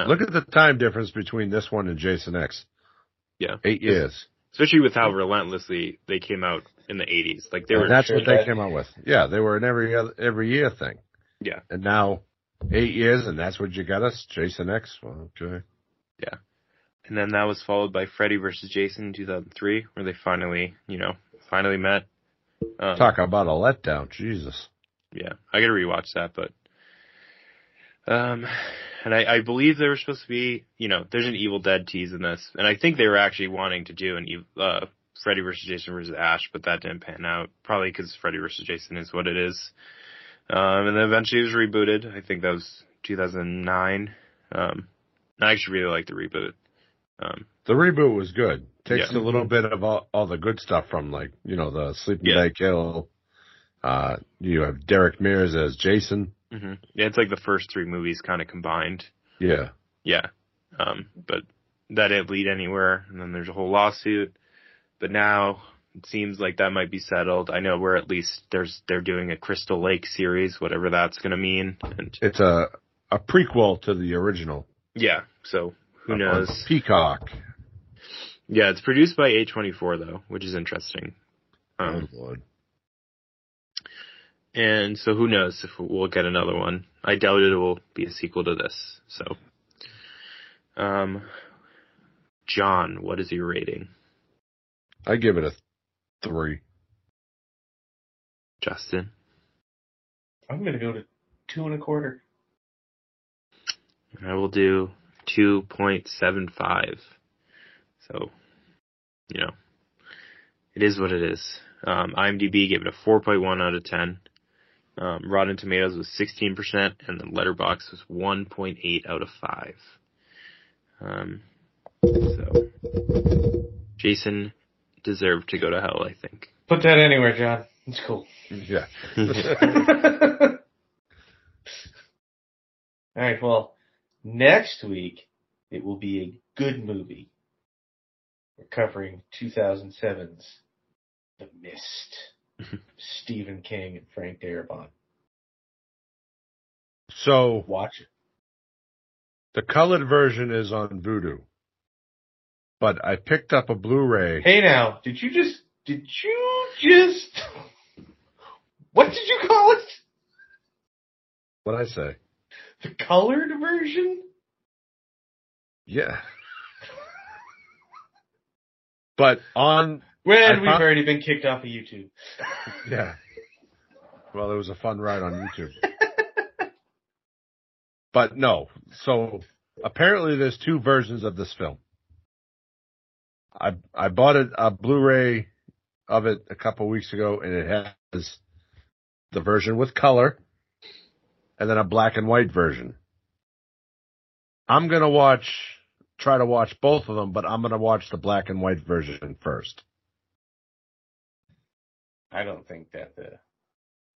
Um, Look at the time difference between this one and Jason X. Yeah. Eight years. Especially with how relentlessly they came out in the 80s. Like they And were that's what they that- came out with. Yeah, they were an every other, every year thing. Yeah. And now eight years and that's what you got us? Jason X? Well, okay. Yeah. And then that was followed by Freddy versus Jason in 2003, where they finally, you know, finally met. Um, Talk about a letdown. Jesus. Yeah, I gotta rewatch that, but, um, and I, I believe there was supposed to be, you know, there's an Evil Dead tease in this, and I think they were actually wanting to do an, uh, Freddy versus Jason versus Ash, but that didn't pan out, probably because Freddy versus Jason is what it is. Um, and then eventually it was rebooted. I think that was 2009. Um, I actually really like the reboot. Um, The reboot was good. Takes Yeah. a little bit of all, all the good stuff from like, you know, the Sleeping Yeah. Bag Kill. Uh, you have Derek Mears as Jason. Hmm Yeah, it's like the first three movies kind of combined. Yeah. Yeah. Um, but that didn't lead anywhere. And then there's a whole lawsuit. But now it seems like that might be settled. I know we're at least there's they're doing a Crystal Lake series, whatever that's gonna mean. And It's a, a prequel to the original. yeah, so who knows? Peacock. Yeah, it's produced by A24 though, which is interesting. Oh, Um, Lord. And so who knows if we'll get another one. I doubt it will be a sequel to this. So, um, John, what is your rating? I give it a three. Justin? I'm gonna go to two and a quarter. I will do 2.75. So, you know, it is what it is. Um, IMDb gave it a 4.1 out of 10. Um, Rotten Tomatoes was 16%, and the Letterboxd was 1.8 out of 5. Um, so, Jason deserved to go to hell, I think. Put that anywhere, John. It's cool. Yeah. All right. Well, next week it will be a good movie. We're covering 2007's The Mist. Stephen King and Frank Darabont. So Watch it. the colored version is on Vudu, but I picked up a Blu-ray. Hey now, did you just, did you just, what did you call it? What I say? The colored version? Yeah. but on When I we've already been kicked off of YouTube. yeah. Well, it was a fun ride on YouTube. but no, so apparently there's two versions of this film. I I bought it a Blu-ray of it a couple weeks ago, and it has the version with color, and then a black and white version. I'm gonna watch, try to watch both of them, but I'm gonna watch the black and white version first. I don't think that the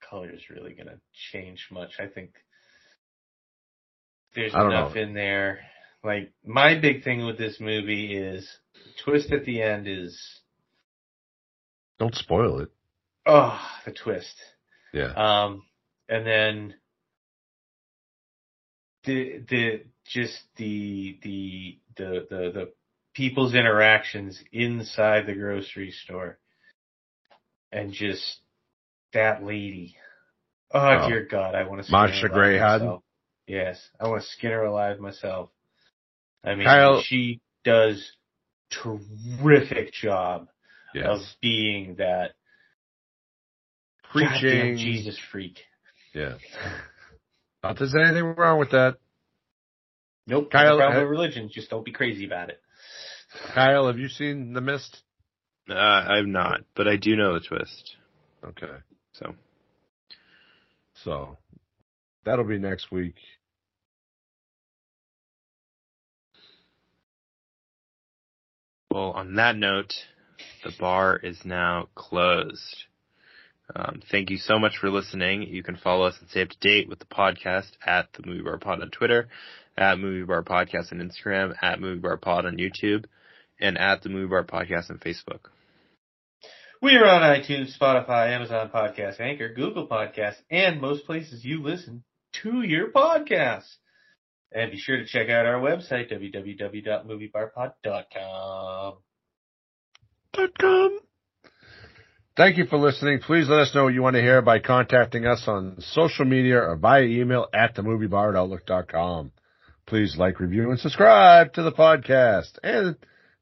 color is really going to change much. I think there's I enough know. in there. Like my big thing with this movie is the twist at the end is Don't spoil it. oh the twist. Yeah. Um, and then the the just the the the the the people's interactions inside the grocery store, and just that lady. Oh, Oh. dear God, I want to. Marcia Gay Harden? Yes, I want to skin her alive myself. I mean, Kyle- she does terrific job Yes. of being that Preaching. Jesus freak. Yeah. Not there's anything wrong with that. Nope. Kyle, no problem ha- with religion. Just don't be crazy about it. Kyle, have you seen The Mist? Uh, I'm not, but I do know the twist. Okay. So, So that'll be next week. well, on that note, the bar is now closed. Um, thank you so much for listening. You can follow us and stay up to date with the podcast at the Movie Bar Pod on Twitter, at Movie Bar Podcast on Instagram, at Movie Bar Pod on YouTube, and at the Movie Bar Podcast on Facebook. We are on iTunes, Spotify, Amazon Podcast, Anchor, Google Podcasts, and most places you listen to your podcasts. And be sure to check out our website, www.moviebarpod.com. com. Thank you for listening. Please let us know what you want to hear by contacting us on social media or via email at themoviebar at outlook.com. Please like, review, and subscribe to the podcast. And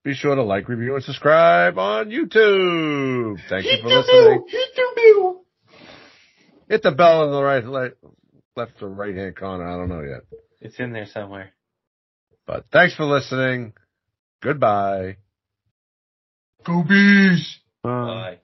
be sure to like, review, and subscribe on YouTube. Thank you for listening. Hit the bell. Hit the in the right, left, left or right hand corner. I don't know yet. It's in there somewhere. But thanks for listening. Goodbye. Go bees. Bye.